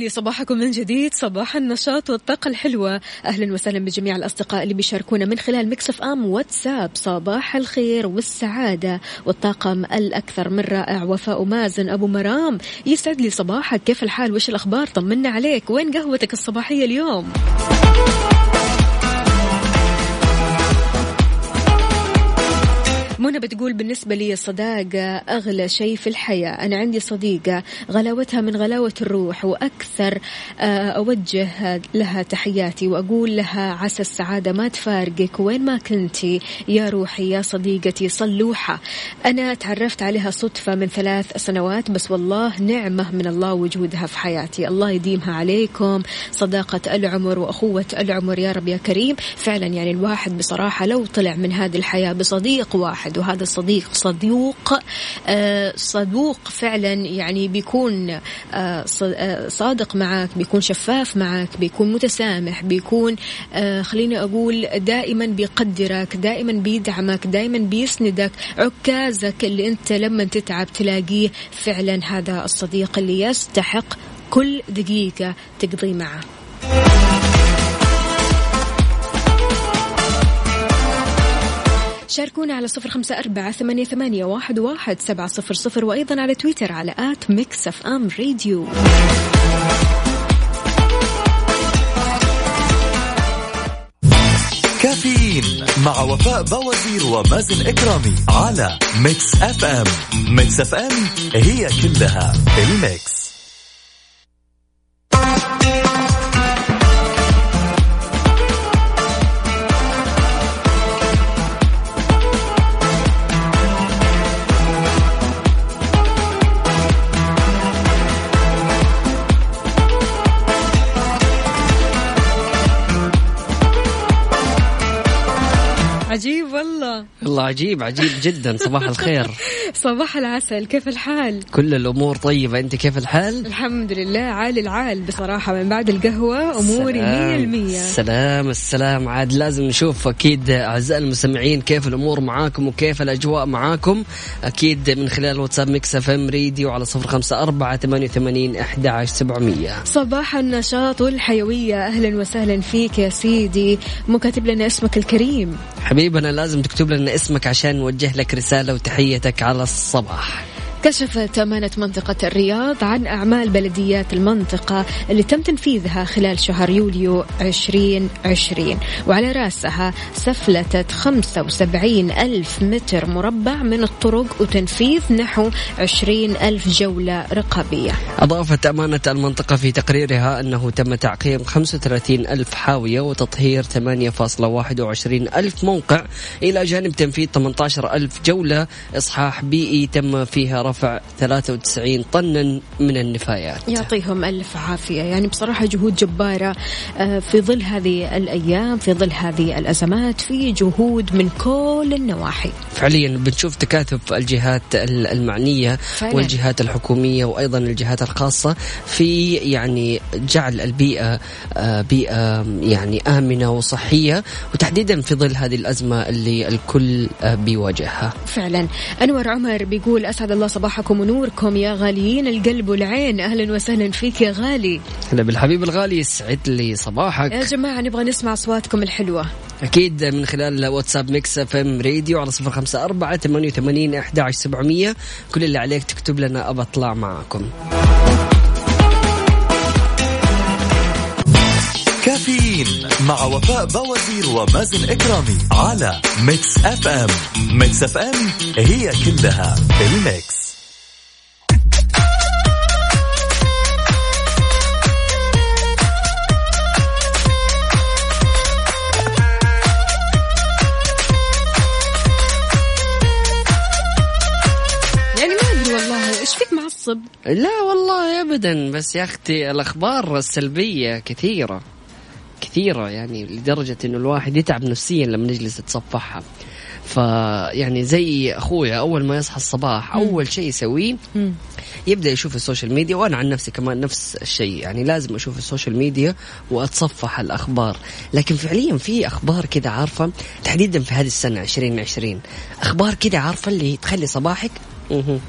لي صباحكم من جديد. صباح النشاط والطاقة الحلوة. أهلا وسهلا بجميع الأصدقاء اللي بيشاركونا من خلال Mix FM واتساب. صباح الخير والسعادة والطاقم الأكثر من رائع. وفاء مازن أبو مرام يسعد لي صباحك. كيف الحال؟ وش الأخبار؟ طمنا عليك. وين قهوتك الصباحية اليوم؟ منى بتقول بالنسبة لي الصداقة أغلى شيء في الحياة. أنا عندي صديقة غلاوتها من غلاوة الروح وأكثر آه، أوجه لها تحياتي وأقول لها عسى السعادة ما تفارقك. وين ما كنتي يا روحي يا صديقتي صلوحة. أنا تعرفت عليها صدفة من ثلاث سنوات بس والله نعمة من الله وجودها في حياتي. الله يديمها عليكم. صداقة العمر وأخوة العمر يا رب يا كريم. فعلا يعني الواحد بصراحة لو طلع من هذه الحياة بصديق واحد. وهذا الصديق صدوق آه، صدوق فعلا يعني بيكون آه، آه، صادق معك بيكون شفاف معك بيكون متسامح بيكون خليني أقول دائما بيقدرك دائما بيدعمك دائما بيسندك. عكازك اللي أنت لما تتعب تلاقيه فعلا هذا الصديق اللي يستحق كل دقيقة تقضي معه. شاركونا على صفر خمسة أربعة ثمانية, ثمانية واحد, واحد سبعة صفر صفر وأيضا على تويتر على at Mix FM Radio. كافيين مع وفاء بوازير ومازن إكرامي على Mix FM. Mix FM هي كلها في ال mix. عجيب عجيب جدا. صباح الخير. [LAUGHS] صباح العسل. كيف الحال؟ كل الأمور طيبة. أنت كيف الحال؟ الحمد لله. عالي العال بصراحة. من بعد القهوة أموري مية المية السلام السلام. عاد لازم نشوف أكيد أعزائي المستمعين كيف الأمور معاكم وكيف الأجواء معاكم. أكيد من خلال واتساب Mix FM Radio على صفر خمسة أربعة ثمانية وثمانين احدى عشر سبعمئه صباح النشاط والحيوية. أهلا وسهلا فيك يا سيدي. مو كاتب لنا اسمك الكريم. حبيبنا لازم تكتب لنا اسمك عشان نوجه لك رسالة وتحيتك على الصباح. كشفت أمانة منطقة الرياض عن أعمال بلديات المنطقة اللي تم تنفيذها خلال شهر يوليو 2020 وعلى رأسها سفلتة 75 ألف متر مربع من الطرق وتنفيذ نحو 20 ألف جولة رقابية. أضافت أمانة المنطقة في تقريرها أنه تم تعقيم 35 ألف حاوية وتطهير 8.21 ألف موقع إلى جانب تنفيذ 18 ألف جولة إصحاح بيئي تم فيها رفع 93 طنا من النفايات. يعطيهم ألف عافية. يعني بصراحة جهود جبارة آه، في ظل هذه الأيام في ظل هذه الأزمات في جهود من كل النواحي. فعليا بنشوف تكاتف الجهات ال- المعنية فعلاً. والجهات الحكومية وأيضا الجهات الخاصة في يعني جعل البيئة آه، بيئة يعني آمنة وصحية وتحديدا في ظل هذه الأزمة اللي الكل آه، بيواجهها. فعلا. أنور عمر بيقول أسعد الله صباحكم ونوركم يا غاليين. القلب والعين. أهلا وسهلا فيك يا غالي. هلا بالحبيب الغالي يسعد لي صباحك. يا جماعة نبغى نسمع أصواتكم الحلوة. أكيد من خلال واتساب Mix FM Radio على صفر خمسة أربعة ثمانية وثمانين أحد عشر سبعمية. كل اللي عليك تكتب لنا أبى أطلع معاكم كافيين مع وفاء بوازير ومازن إكرامي على Mix FM. Mix FM هي كلها ال mix. معصب لا والله أبدا بس يا أختي الأخبار السلبية كثيرة كثيرة يعني لدرجة إنه الواحد يتعب نفسيا لما نجلس يتصفحها فيعني زي أخويا أول ما يصحى الصباح أول شيء يسويه. يبدأ يشوف ال social media وأنا عن نفسي كمان نفس الشيء يعني لازم أشوف ال social media وأتصفح الأخبار لكن فعليا في أخبار كذا عارفة تحديدا في هذه السنة 2020 أخبار كذا عارفة اللي تخلي صباحك مهم.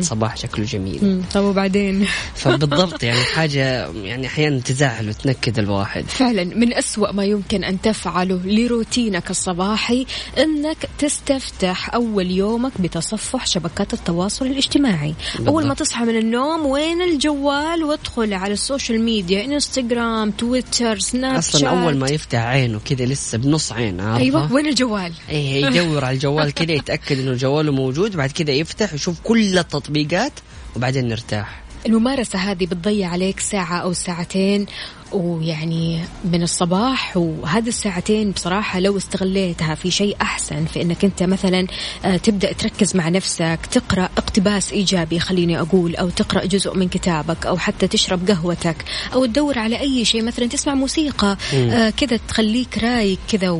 صباح شكله جميل. طب وبعدين؟ [LAUGHS] فبالضبط يعني حاجة يعني أحيانا تزعل وتنكد الواحد. فعلا من أسوأ ما يمكن أن تفعله لروتينك الصباحي أنك تستفتح أول يومك بتصفح شبكات التواصل الاجتماعي. أول ما تصحى من النوم وين الجوال؟ وادخل على ال social media إنستغرام تويتر سناب أصلا شات. أول ما يفتح عينه كذا لسه بنص عين أيوة وين الجوال؟ إيه يدور على الجوال كذا يتأكد إنه جواله موجود بعد كذا يفتح يشوف كل التطبيقات وبعدين نرتاح. الممارسة هذه بتضيع عليك ساعة أو ساعتين ويعني من الصباح وهذه الساعتين بصراحة لو استغليتها في شيء أحسن في أنك أنت مثلا آه، تبدأ تركز مع نفسك تقرأ اقتباس إيجابي خليني أقول أو تقرأ جزء من كتابك أو حتى تشرب قهوتك أو تدور على أي شيء مثلا تسمع موسيقى آه، كذا تخليك رايق كذا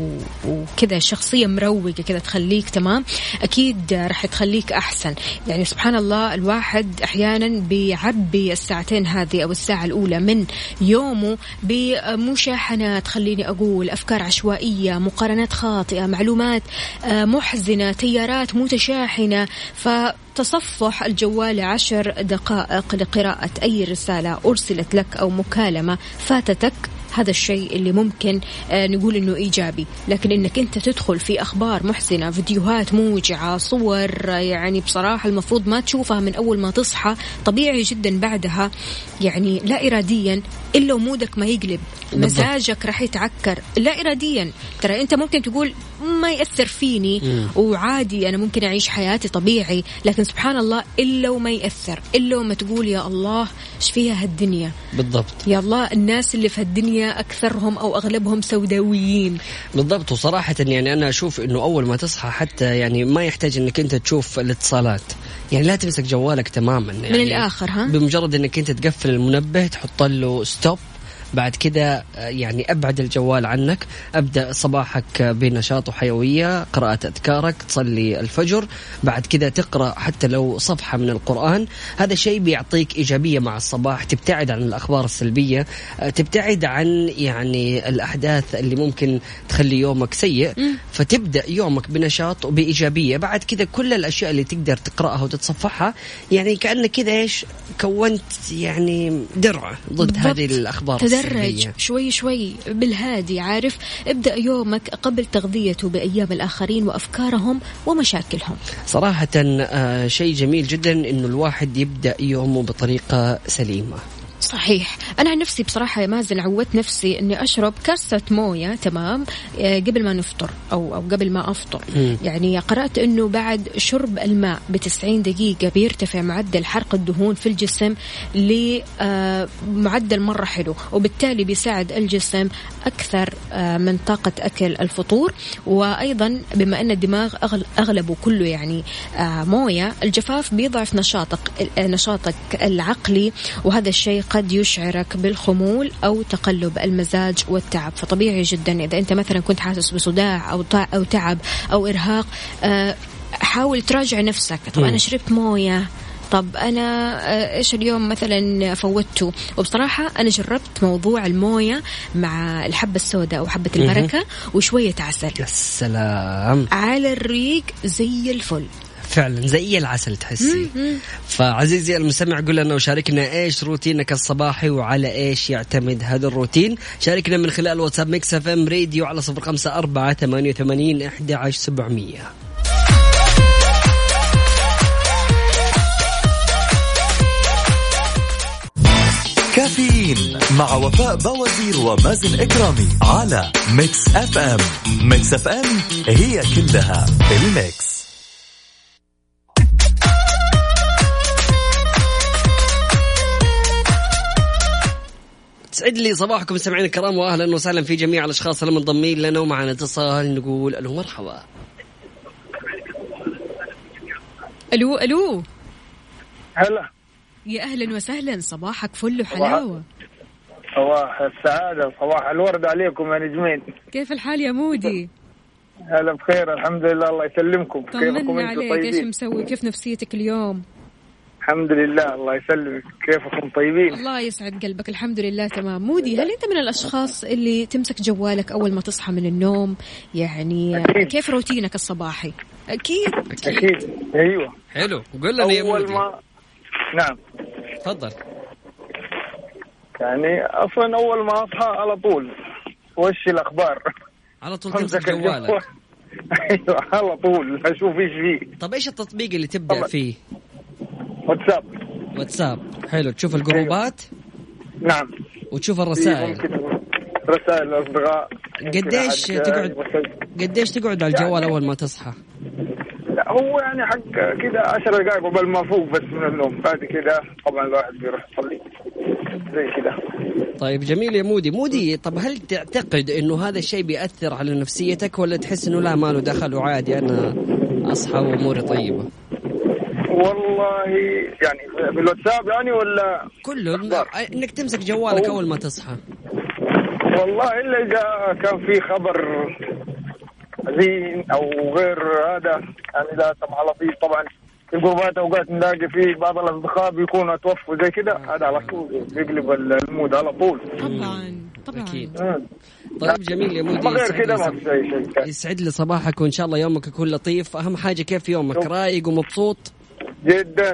وكذا شخصية مروقة كذا تخليك تمام؟ أكيد راح تخليك أحسن. يعني سبحان الله الواحد أحيانا بيعبي الساعتين هذه أو الساعة الأولى من يومه بمشاحنات خليني أقول أفكار عشوائية مقارنات خاطئة معلومات آه، محزنة تيارات متشاحنة. فتصفح الجوال عشر دقائق لقراءة أي رسالة أرسلت لك أو مكالمة فاتتك. هذا الشيء اللي ممكن آه، نقول إنه إيجابي. لكن إنك أنت تدخل في أخبار محزنة فيديوهات موجعة صور يعني بصراحة المفروض ما تشوفها من أول ما تصحى طبيعي جدا بعدها يعني لا اراديا إلا ومودك ما يقلب. مزاجك راح يتعكر. لا اراديا. ترى أنت ممكن تقول ما يأثر فيني وعادي أنا ممكن أعيش حياتي طبيعي لكن سبحان الله إلا وما يأثر إلا وما تقول يا الله إيش فيها هالدنيا؟ بالضبط. يا الله الناس اللي في الدنيا أكثرهم أو أغلبهم سوداويين. بالضبط. وصراحة يعني أنا أشوف إنه أول ما تصحى حتى يعني ما يحتاج إنك أنت تشوف الاتصالات. يعني لا تمسك جوالك تماما. يعني الآخر، ها؟ بمجرد إنك أنت تقفل المنبه تحط له ستوب بعد كذا آه، يعني أبعد الجوال عنك. أبدأ صباحك بنشاط وحيويه قراءة أذكارك تصلي الفجر. بعد كذا تقرأ حتى لو صفحة من القرآن. هذا شيء بيعطيك إيجابية مع الصباح. تبتعد عن الأخبار السلبية. آه، تبتعد عن يعني الأحداث اللي ممكن تخلي يومك سيء. فتبدأ يومك بنشاط وبايجابيه بعد كذا كل الأشياء اللي تقدر تقرأها وتتصفحها يعني كأنك كذا إيش كونت يعني درع ضد. هذه الأخبار تدرج. شوي شوي بالهادي عارف؟ ابدأ يومك قبل تغذيته بأيام الآخرين وأفكارهم ومشاكلهم. صراحة آه شيء جميل جدا إنه الواحد يبدأ يومه بطريقة سليمة. صحيح. أنا عن نفسي بصراحة يا مازن عودت نفسي أني أشرب كاسة موية تمام؟ آه، قبل ما نفطر أو, أو قبل ما أفطر. مم. يعني قرأت أنه بعد شرب الماء بتسعين دقيقة بيرتفع معدل حرق الدهون في الجسم لمعدل مرة حلو وبالتالي بيساعد الجسم أكثر آه، من طاقة أكل الفطور. وأيضا بما أن الدماغ أغل- أغلبه كله يعني آه، موية الجفاف بيضعف نشاطك آه، نشاطك العقلي وهذا الشيء قد يشعرك بالخمول أو تقلب المزاج والتعب فطبيعي جدا. إذا أنت مثلا كنت حاسس بصداع أو أو تعب أو إرهاق آه، حاول تراجع نفسك. طب أنا شربت موية. طب أنا آه، إيش اليوم مثلا فوتته وبصراحة أنا جربت موضوع الموية مع الحبة السوداء أو حبة البركة وشوية عسل. يا سلام. على الريق زي الفل. فعلا. زي العسل تحسي. فعزيزي المستمع قول لنا وشاركنا إيش روتينك الصباحي وعلى إيش يعتمد هذا الروتين. شاركنا من خلال واتساب Mix FM Radio على صفر خمسة أربعة ثمانية وثمانين أحد عشر سبعمية. كافيين مع وفاء بوازير ومازن إكرامي على Mix FM. Mix FM هي كلها ال Mix. تسعد لي صباحكم مستمعينا الكرام واهلا وسهلا في جميع الأشخاص المنضمين لنا ومعنا اتصال نقول ألو مرحبا. ألو ألو. هلا. يا أهلا وسهلا صباحك فل وحلاوة. صباح السعادة صباح الورد عليكم يا نجمين. كيف الحال يا مودي؟ هلا بخير الحمد لله الله يسلمكم. كيفكم عليك إيش مسوي؟ كيف نفسيتك اليوم؟ الحمد لله الله يسلمك. كيفكم طيبين؟ الله يسعد قلبك الحمد لله تمام. مودي هل أنت من الأشخاص اللي تمسك جوالك أول ما تصحى من النوم؟ يعني أكيد. كيف روتينك الصباحي؟ أكيد. أكيد. أيوه. حلو. قول لنا يا أول مودي. ما نعم. تفضل. يعني أصلا أول ما أصحى على طول وش الأخبار؟ على طول تمسك جوالك. [LAUGHS] أيوه على طول أشوف إيش فيه. طب إيش التطبيق اللي تبدأ طبعا. فيه؟ واتساب واتساب حلو. تشوف الجروبات؟ نعم. وتشوف الرسائل. رسائل الاصدقاء قديش تقعد قديش تقعد على الجوال يعني- أول ما تصحى؟ لا هو يعني حق كده 10 دقائق قبل ما أفوق بس من النوم. بعد كده طبعا الواحد بيروح يصلي. زي كده. طيب جميل يا مودي. مودي طب هل تعتقد إنه هذا الشيء بيأثر على نفسيتك ولا تحس إنه لا ما له دخل وعادي أنا أصحى وأموري طيبة؟ والله يعني بالواتساب يعني ولا كله. إنك تمسك جوالك أول ما تصحى والله إلا إذا كان في خبر حزين أو غير هذا يعني لا سمح الله فيه طبعا في جروبات أوقات نلاقي في بعض الأصدقاء بيكونوا توفوا زي كده هذا على طول بيقلب المود على طول طبعا طبعا أكيد. مم. طيب جميل يا مودي ما غير في أي شيء. يسعد لي صباحك وإن شاء الله يومك يكون لطيف أهم حاجة كيف يومك. رايق ومبسوط جدا.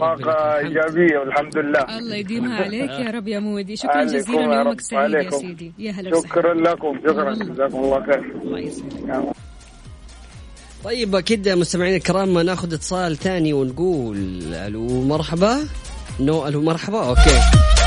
طاقة الحمد. إيجابية والحمد لله. الله يديمها عليك يا رب يا مودي. شكرا جزيلا يا يومك سعيد يا. سيدي. يا هلا وسهلا. شكرا لكم. شكرا. جزاكم الله خير. الله يسعدك. طيب أكيد مستمعينا الكرام ناخذ اتصال ثاني ونقول ألو مرحبا. نو ألو مرحبا. Okay.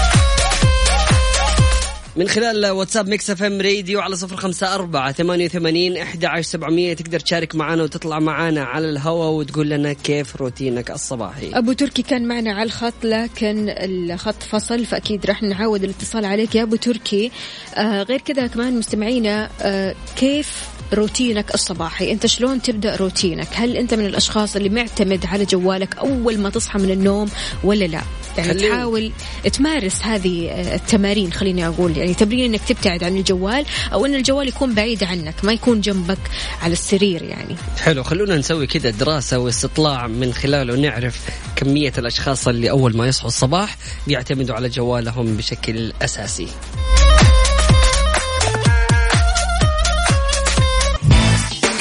من خلال واتساب Mix FM Radio على صفر خمسة أربعة ثمانية وثمانين أحد عشر سبعمية. تقدر تشارك معنا وتطلع معنا على الهواء وتقول لنا كيف روتينك الصباحي. أبو تركي كان معنا على الخط لكن الخط فصل فأكيد راح نعاود الاتصال عليك يا أبو تركي. آه غير كذا كمان مستمعينا آه كيف روتينك الصباحي. أنت شلون تبدأ روتينك؟ هل أنت من الأشخاص اللي معتمد على جوالك أول ما تصحى من النوم ولا لا؟ يعني تحاول تمارس هذه آه، التمارين خليني أقول. يعني تمرين إنك تبتعد عن الجوال أو إن الجوال يكون بعيد عنك ما يكون جنبك على السرير يعني. حلو خلونا نسوي كذا دراسة واستطلاع من خلاله نعرف كمية الأشخاص اللي أول ما يصحوا الصباح بيعتمدوا على جوالهم بشكل أساسي.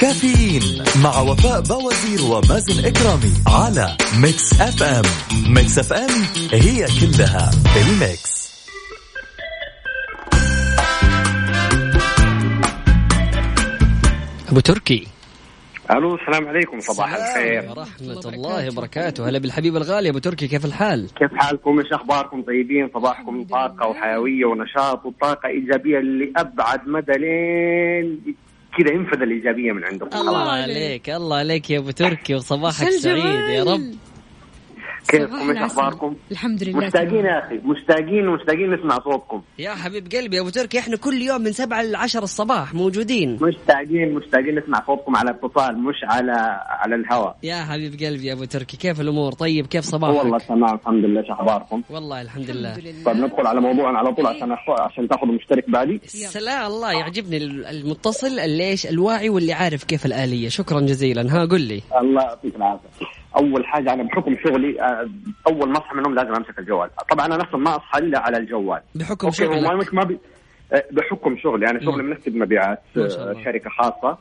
كافيين مع وفاء بوازير ومازن إكرامي على Mix FM. Mix FM هي كلها ال Mix. أبو تركي. ألو السلام عليكم صباح السلام. الخير. ورحمة الله وبركاته. هلا بالحبيب الغالي أبو تركي كيف الحال؟ كيف حالكم؟ إيش أخباركم؟ طيبين؟ صباحكم طاقة وحيوية ونشاط وطاقة إيجابية لأبعد مدى لين كذا ينفذ الإيجابية من عندكم الله عليك. الله عليك يا أبو تركي وصباحك سعيد يا رب. كيفكم؟ إيش. أخباركم؟ الحمد لله مشتاقين. يا أخي مشتاقين ومشتاقين نسمع صوتكم. يا حبيب قلبي يا أبو تركي إحنا كل يوم من سبعة لعشرة الصباح موجودين. مشتاقين مشتاقين نسمع صوتكم على اتصال مش على على الهواء. يا حبيب قلبي يا أبو تركي كيف الأمور؟ طيب كيف صباحك؟ والله تمام الحمد لله إيش أخباركم؟ والله الحمد لله الحمد لله. طيب ندخل على موضوعنا على طول عشان أخ- عشان تاخذوا مشترك بعدي. سلام الله يعجبني المتصل اللي إيش؟ الواعي واللي عارف كيف الآلية. شكرا جزيلا. ها قل لي. الله يعطيك العافية. أول حاجة أنا بحكم شغلي آه، أول ما أصحى من النوم لازم أمسك الجوال. طبعا أنا أصلا ما أصحى إلا على الجوال. بحكم شغلك. ما بي... آه، بحكم شغلي. أنا شغلي منسب مبيعات آه،. شركة خاصة.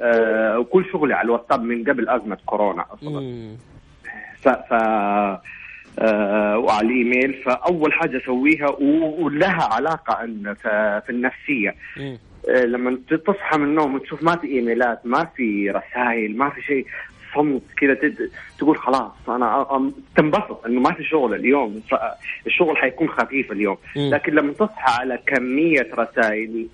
آه، وكل شغلي على الواتساب من قبل أزمة كورونا أصلا. مم. ف, ف... آه، وعلى الإيميل. فأول حاجة أسويها و- ولها علاقة أن في, في النفسية. مم. لما تصحى من النوم وتشوف ما في إيميلات ما في رسائل ما في شيء صمت كذا تد- تقول خلاص أنا تنبسط إنه ما في شغل اليوم. الشغل حيكون خفيف اليوم. لكن لما تصحى على كمية رسائل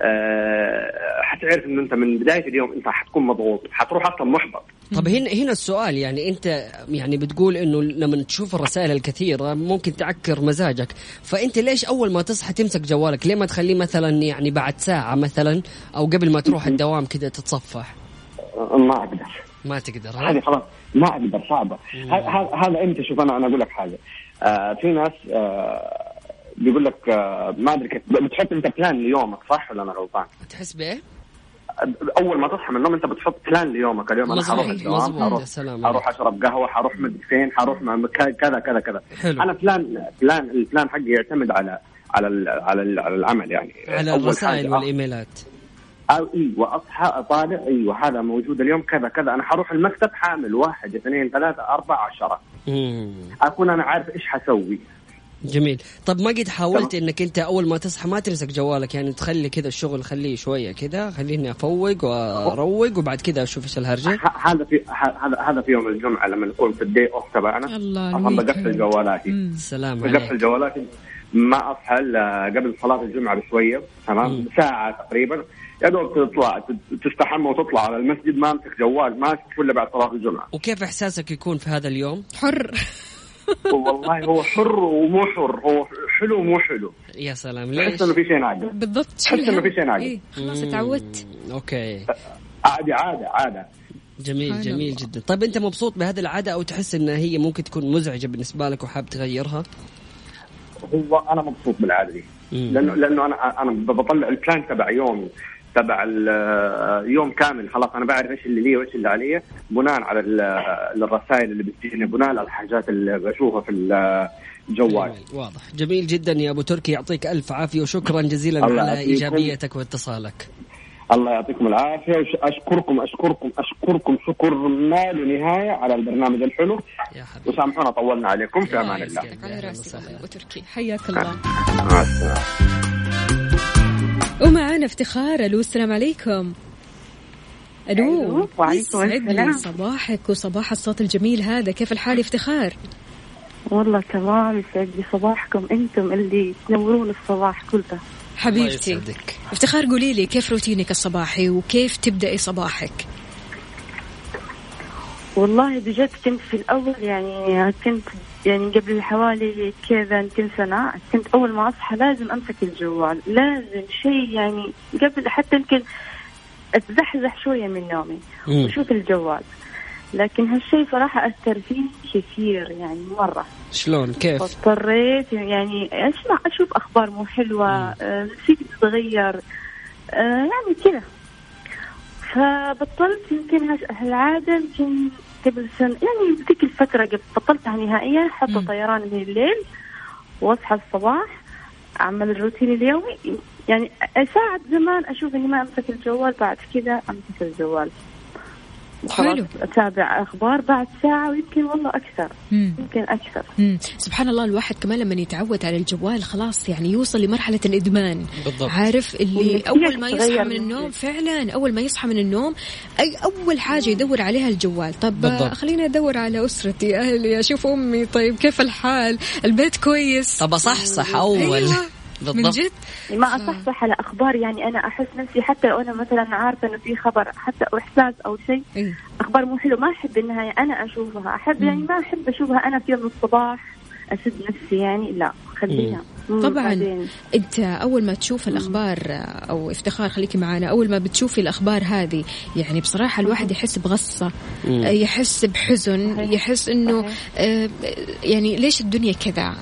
آه، حتعرف إنه أنت من بداية اليوم أنت حتكون مضغوط حتروح أصلا محبط. طب هنا هنا السؤال يعني أنت يعني بتقول إنه لما تشوف الرسائل الكثيرة ممكن تعكر مزاجك. فأنت ليش أول ما تصحى تمسك جوالك؟ ليه ما تخليه مثلا يعني بعد ساعة مثلا أو قبل ما تروح الدوام كذا تتصفح؟ آه، ما أقدر. ما تقدر هذه خلاص ما أقدر صعبة. هذا أنت شوف أنا أنا أقول لك حاجة. آه في ناس آه بيقول لك آه ما أدري كيف بتحط أنت plan ليومك صح ولا أنا غلطان؟ تحس بإيه؟ أول ما تصحى من النوم أنت بتحط plan ليومك اليوم أنا حروح الدوام حروح حروح أشرب قهوة حروح مدري فين حروح كذا كذا كذا. حلو. أنا plan plan ال plan حقي يعتمد على على على, على العمل يعني. على الرسائل حاجة والإيميلات. أو أيوه اصحى أطالع أيوه هذا موجود اليوم كذا كذا. أنا حروح المكتب حاعمل واحد اثنين ثلاثة أربعة عشرة. مم. أكون أنا عارف إيش حسوي. جميل. طب ما قد حاولت إنك أنت أول ما تصحى ما تمسك جوالك؟ يعني تخلي كذا الشغل خليه شوية كذا خليني أفوق وأروق وبعد كذا أشوف إيش الهرجة؟ هذا في هذا هذا في يوم الجمعة لما نكون في ال day off تبعنا. الله أصلا. بقفل جوالاتي. سلام بقفل عليك. جوالاتي. ما أصحى إلا قبل صلاة الجمعة بشوية تمام. ساعة تقريبا. يا دوب تطلع ت- تستحمى وتطلع على المسجد ما امسك جوال ما أشوف الا بعد صلاه الجمعة. وكيف إحساسك يكون في هذا اليوم؟ حر. والله هو حر ومو حر هو حلو ومو حلو. يا سلام ليش؟ تحس إنه في شيء ناقص. بالضبط تحس إنه في شيء ناقص. إيه خلاص تعودت مم، أوكي. عادي عاده عاده جميل جميل الله. جدا. طيب أنت مبسوط بهذه العادة أو تحس إن هي ممكن تكون مزعجة بالنسبة لك وحاب تغيرها؟ هو أنا مبسوط بالعادة دي. لأنه لأنه أنا أنا بطلع البلان تبع يومي. تبع يوم كامل. خلاص أنا بعرف إيش اللي لي وإيش اللي علي. بناء على ال- الرسائل اللي بتجيني بناء على الحاجات اللي بشوفها في الجوال. جميل. واضح. جميل جدا يا أبو تركي. يعطيك ألف عافية وشكرا جزيلا على. إيجابيتك واتصالك. الله يعطيكم العافية واشكركم أشكركم أشكركم شكر ما له نهايه على البرنامج الحلو. يا حبيبي. وسامحونا طولنا عليكم في أمان الله. على راسي تركي. حياك الله. مع السلامة. ومعنا افتخار ألو السلام عليكم. ألو يسعد. صباحك وصباح الصوت الجميل هذا. كيف الحال افتخار؟ والله تمام يسعد لي صباحكم أنتم اللي تنورون الصباح كله حبيبتي. افتخار قولي لي كيف روتينك الصباحي وكيف تبدأي صباحك؟ والله بجد كنت في الأول يعني كنت يعني قبل حوالي كذا يمكن سنة كنت أول ما أصحى لازم أمسك الجوال لازم شيء يعني قبل حتى يمكن أتزحزح شوية من نومي مم. وأشوف الجوال. لكن هالشيء صراحة أثر فيه كثير يعني مرة. شلون؟ كيف؟ واضطريت يعني أسمع أشوف أخبار مو حلوة آه، نفسيتي تتغير آه، يعني كذا. فبطلت يمكن هالعادة يمكن قبل سنه يعني ذيك الفترة قبل بطلتها نهائيا حتى. طيران من الليل وأصحى الصباح أعمل الروتين اليومي. يعني ساعة زمان أشوف إني ما أمسك الجوال بعد كذا أمسك الجوال. أتابع أخبار بعد ساعة ويمكن والله أكثر مم. يمكن أكثر مم. سبحان الله الواحد كمان لما يتعود على الجوال خلاص يعني يوصل لمرحلة الإدمان بالضبط. عارف اللي أول ما يصحى من النوم. فعلا أول ما يصحى من النوم أي أول حاجة يدور عليها الجوال طب بالضبط. خليني أدور على أسرتي أهلي أشوف أمي طيب كيف الحال البيت كويس طب اصحصح أول أيوة. من بالضبط جد؟ ما أصحصح على أخبار يعني أنا أحس نفسي حتى لو أنا مثلا عارفة إنه في خبر حتى أو إحساس أو شيء أيوة. أخبار مو حلوة ما أحب إنها أنا أشوفها. أحب يعني ما أحب أشوفها أنا في يوم الصباح أسد نفسي يعني لا خليها. مم، طبعا. انت أول ما تشوف الأخبار أو افتخار خليكي معنا أول ما بتشوفي الأخبار هذه يعني بصراحة الواحد يحس بغصة مم. يحس بحزن. يحس إنه. آه، يعني ليش الدنيا كذا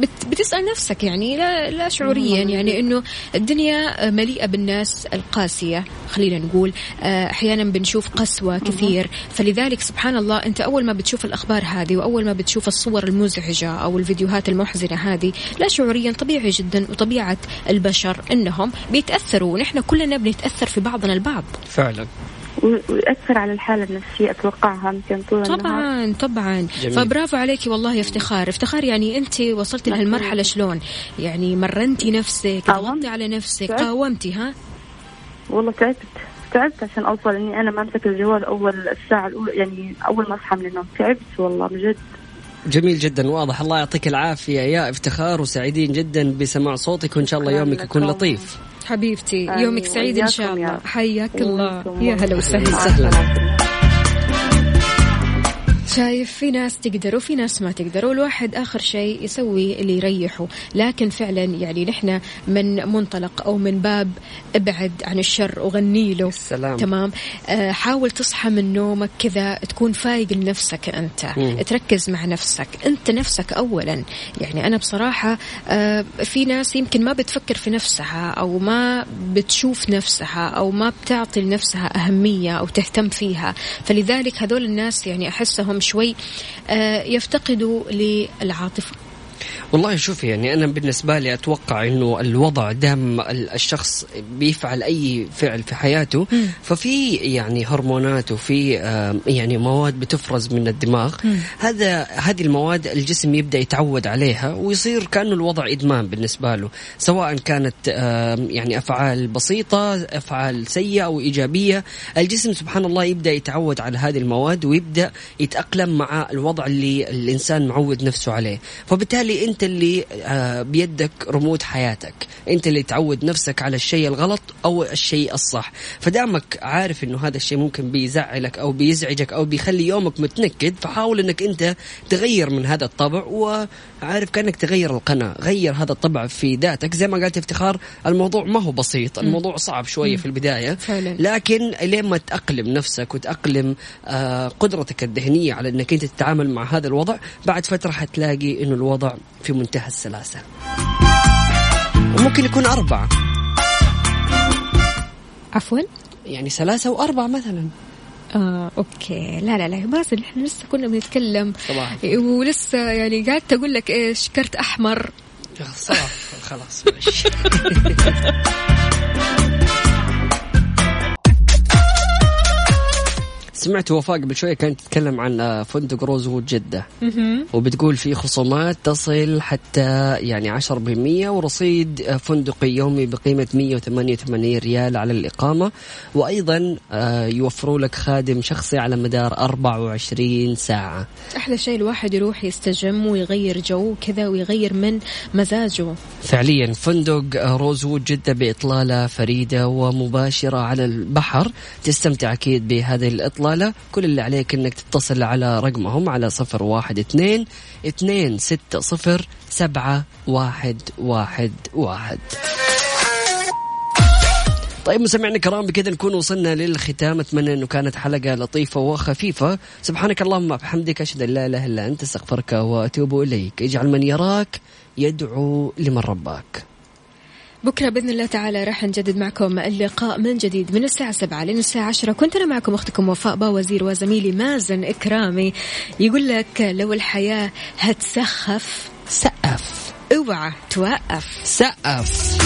بت- بتسأل نفسك يعني لا لا شعوريا يعني إنه الدنيا مليئة بالناس القاسية خلينا نقول آه، أحيانا بنشوف قسوة كثير فلذلك سبحان الله أنت أول ما بتشوف الأخبار هذه وأول ما بتشوف الصور المزعجة أو الفيديوهات المحزنة هذه لا شعوريا طبيعي جدا وطبيعة البشر إنهم بيتأثروا ونحن كلنا بنتأثر في بعضنا البعض. فعلا. ويأثر على الحالة النفسية أتوقعها يمكن طول النهار. طبعا طبعا. جميل. فبرافو عليكي والله يا افتخار. افتخار يعني أنت وصلتي لهالمرحلة شلون؟ يعني مرنتي نفسك. ضغطتي على نفسك تعبت. قاومتي ها؟ والله تعبت. تعبت عشان أوصل إني أنا ما أمسك الجوال أول الساعة الأولى يعني أول ما أصحى من النوم. تعبت والله بجد. جميل جدا واضح الله يعطيك العافية يا افتخار وسعيدين جدا بسماع صوتك وإن شاء الله يومك يكون. لطيف حبيبتي أيوة، يومك سعيد إن شاء الله. حياك الله يا هلا وسهلا. شايف في ناس تقدر وفي ناس ما تقدر والواحد آخر شيء يسوي اللي يريحه. لكن فعلا يعني نحن من منطلق أو من باب أبعد عن الشر وغني له. سلام. تمام؟ آه حاول تصحى من نومك كذا تكون فايق لنفسك أنت. مم. تركز مع نفسك. أنت نفسك أولا. يعني أنا بصراحة آه في ناس يمكن ما بتفكر في نفسها أو ما بتشوف نفسها أو ما بتعطي لنفسها أهمية أو تهتم فيها. فلذلك هذول الناس يعني أحسهم شوي آه يفتقدوا للعاطفة. والله شوفي يعني أنا بالنسبة لي أتوقع إنه الوضع دام ال- الشخص بيفعل أي فعل في حياته ففي يعني هرمونات وفي آم، يعني مواد بتفرز من الدماغ. هذا هذه المواد الجسم يبدأ يتعود عليها ويصير كأنه الوضع إدمان بالنسبة له سواء كانت آم، يعني أفعال بسيطة أفعال سيئة أو إيجابية. الجسم سبحان الله يبدأ يتعود على هذه المواد ويبدأ يتأقلم مع الوضع اللي الإنسان معود نفسه عليه. فبالتالي أنت اللي آه، بيدك رمود حياتك. أنت اللي تعود نفسك على الشيء الغلط أو الشيء الصح. فدامك عارف إنه هذا الشيء ممكن بيزعلك أو بيزعجك أو بيخلي يومك متنكد فحاول إنك أنت تغير من هذا الطبع وعارف كأنك تغير القناة. غير هذا الطبع في ذاتك. زي ما قالت افتخار الموضوع ما هو بسيط. الموضوع صعب شوية في البداية. فعلا. لكن لين ما تأقلم نفسك وتأقلم آه، قدرتك الذهنية على أنك أنت تتعامل مع هذا الوضع بعد فترة حتلاقي أنه الوضع في منتهى السلاسة. وممكن يكون أربعة. عفوا؟ يعني سلاسة وأربعة مثلا. آه okay. لا لا لا باسل إحنا لسه كنا بنتكلم. ولسه يعني قعدت أقول لك إيش كرت أحمر. [LAUGHS] صراحة خلاص [LAUGHS] سمعت وفاء قبل شوية كانت تتكلم عن آه، فندق Rosewood جدة. وبتقول في خصومات تصل حتى يعني 10% ورصيد آه، فندقي يومي بقيمة 188 ريال على الإقامة. وأيضا آه، يوفروا لك خادم شخصي على مدار 24 ساعة. أحلى شيء الواحد يروح يستجم ويغير جو كذا ويغير من مزاجه. فعليا فندق روزوود جدة بإطلالة فريدة ومباشرة على البحر. تستمتع أكيد بهذه الإطلالة. كل اللي عليك أنك تتصل على رقمهم على صفر واحد اثنين اثنين ستة صفر سبعة واحد واحد واحد. طيب مستمعينا الكرام بكذا نكون وصلنا للختام. أتمنى إنه كانت حلقة لطيفة وخفيفة. سبحانك اللهم وبحمدك أشهد أن لا إله إلا أنت أستغفرك وأتوب إليك. اجعل من يراك يدعو لمن رباك. بكرة بإذن الله تعالى راح نجدد معكم اللقاء من جديد من الساعة سبعة لين الساعة عشرة. كنت أنا معكم أختكم وفاء باوزير وزميلي مازن إكرامي. يقول لك لو الحياة هتسخف سقف. اوعى توقف. سقف.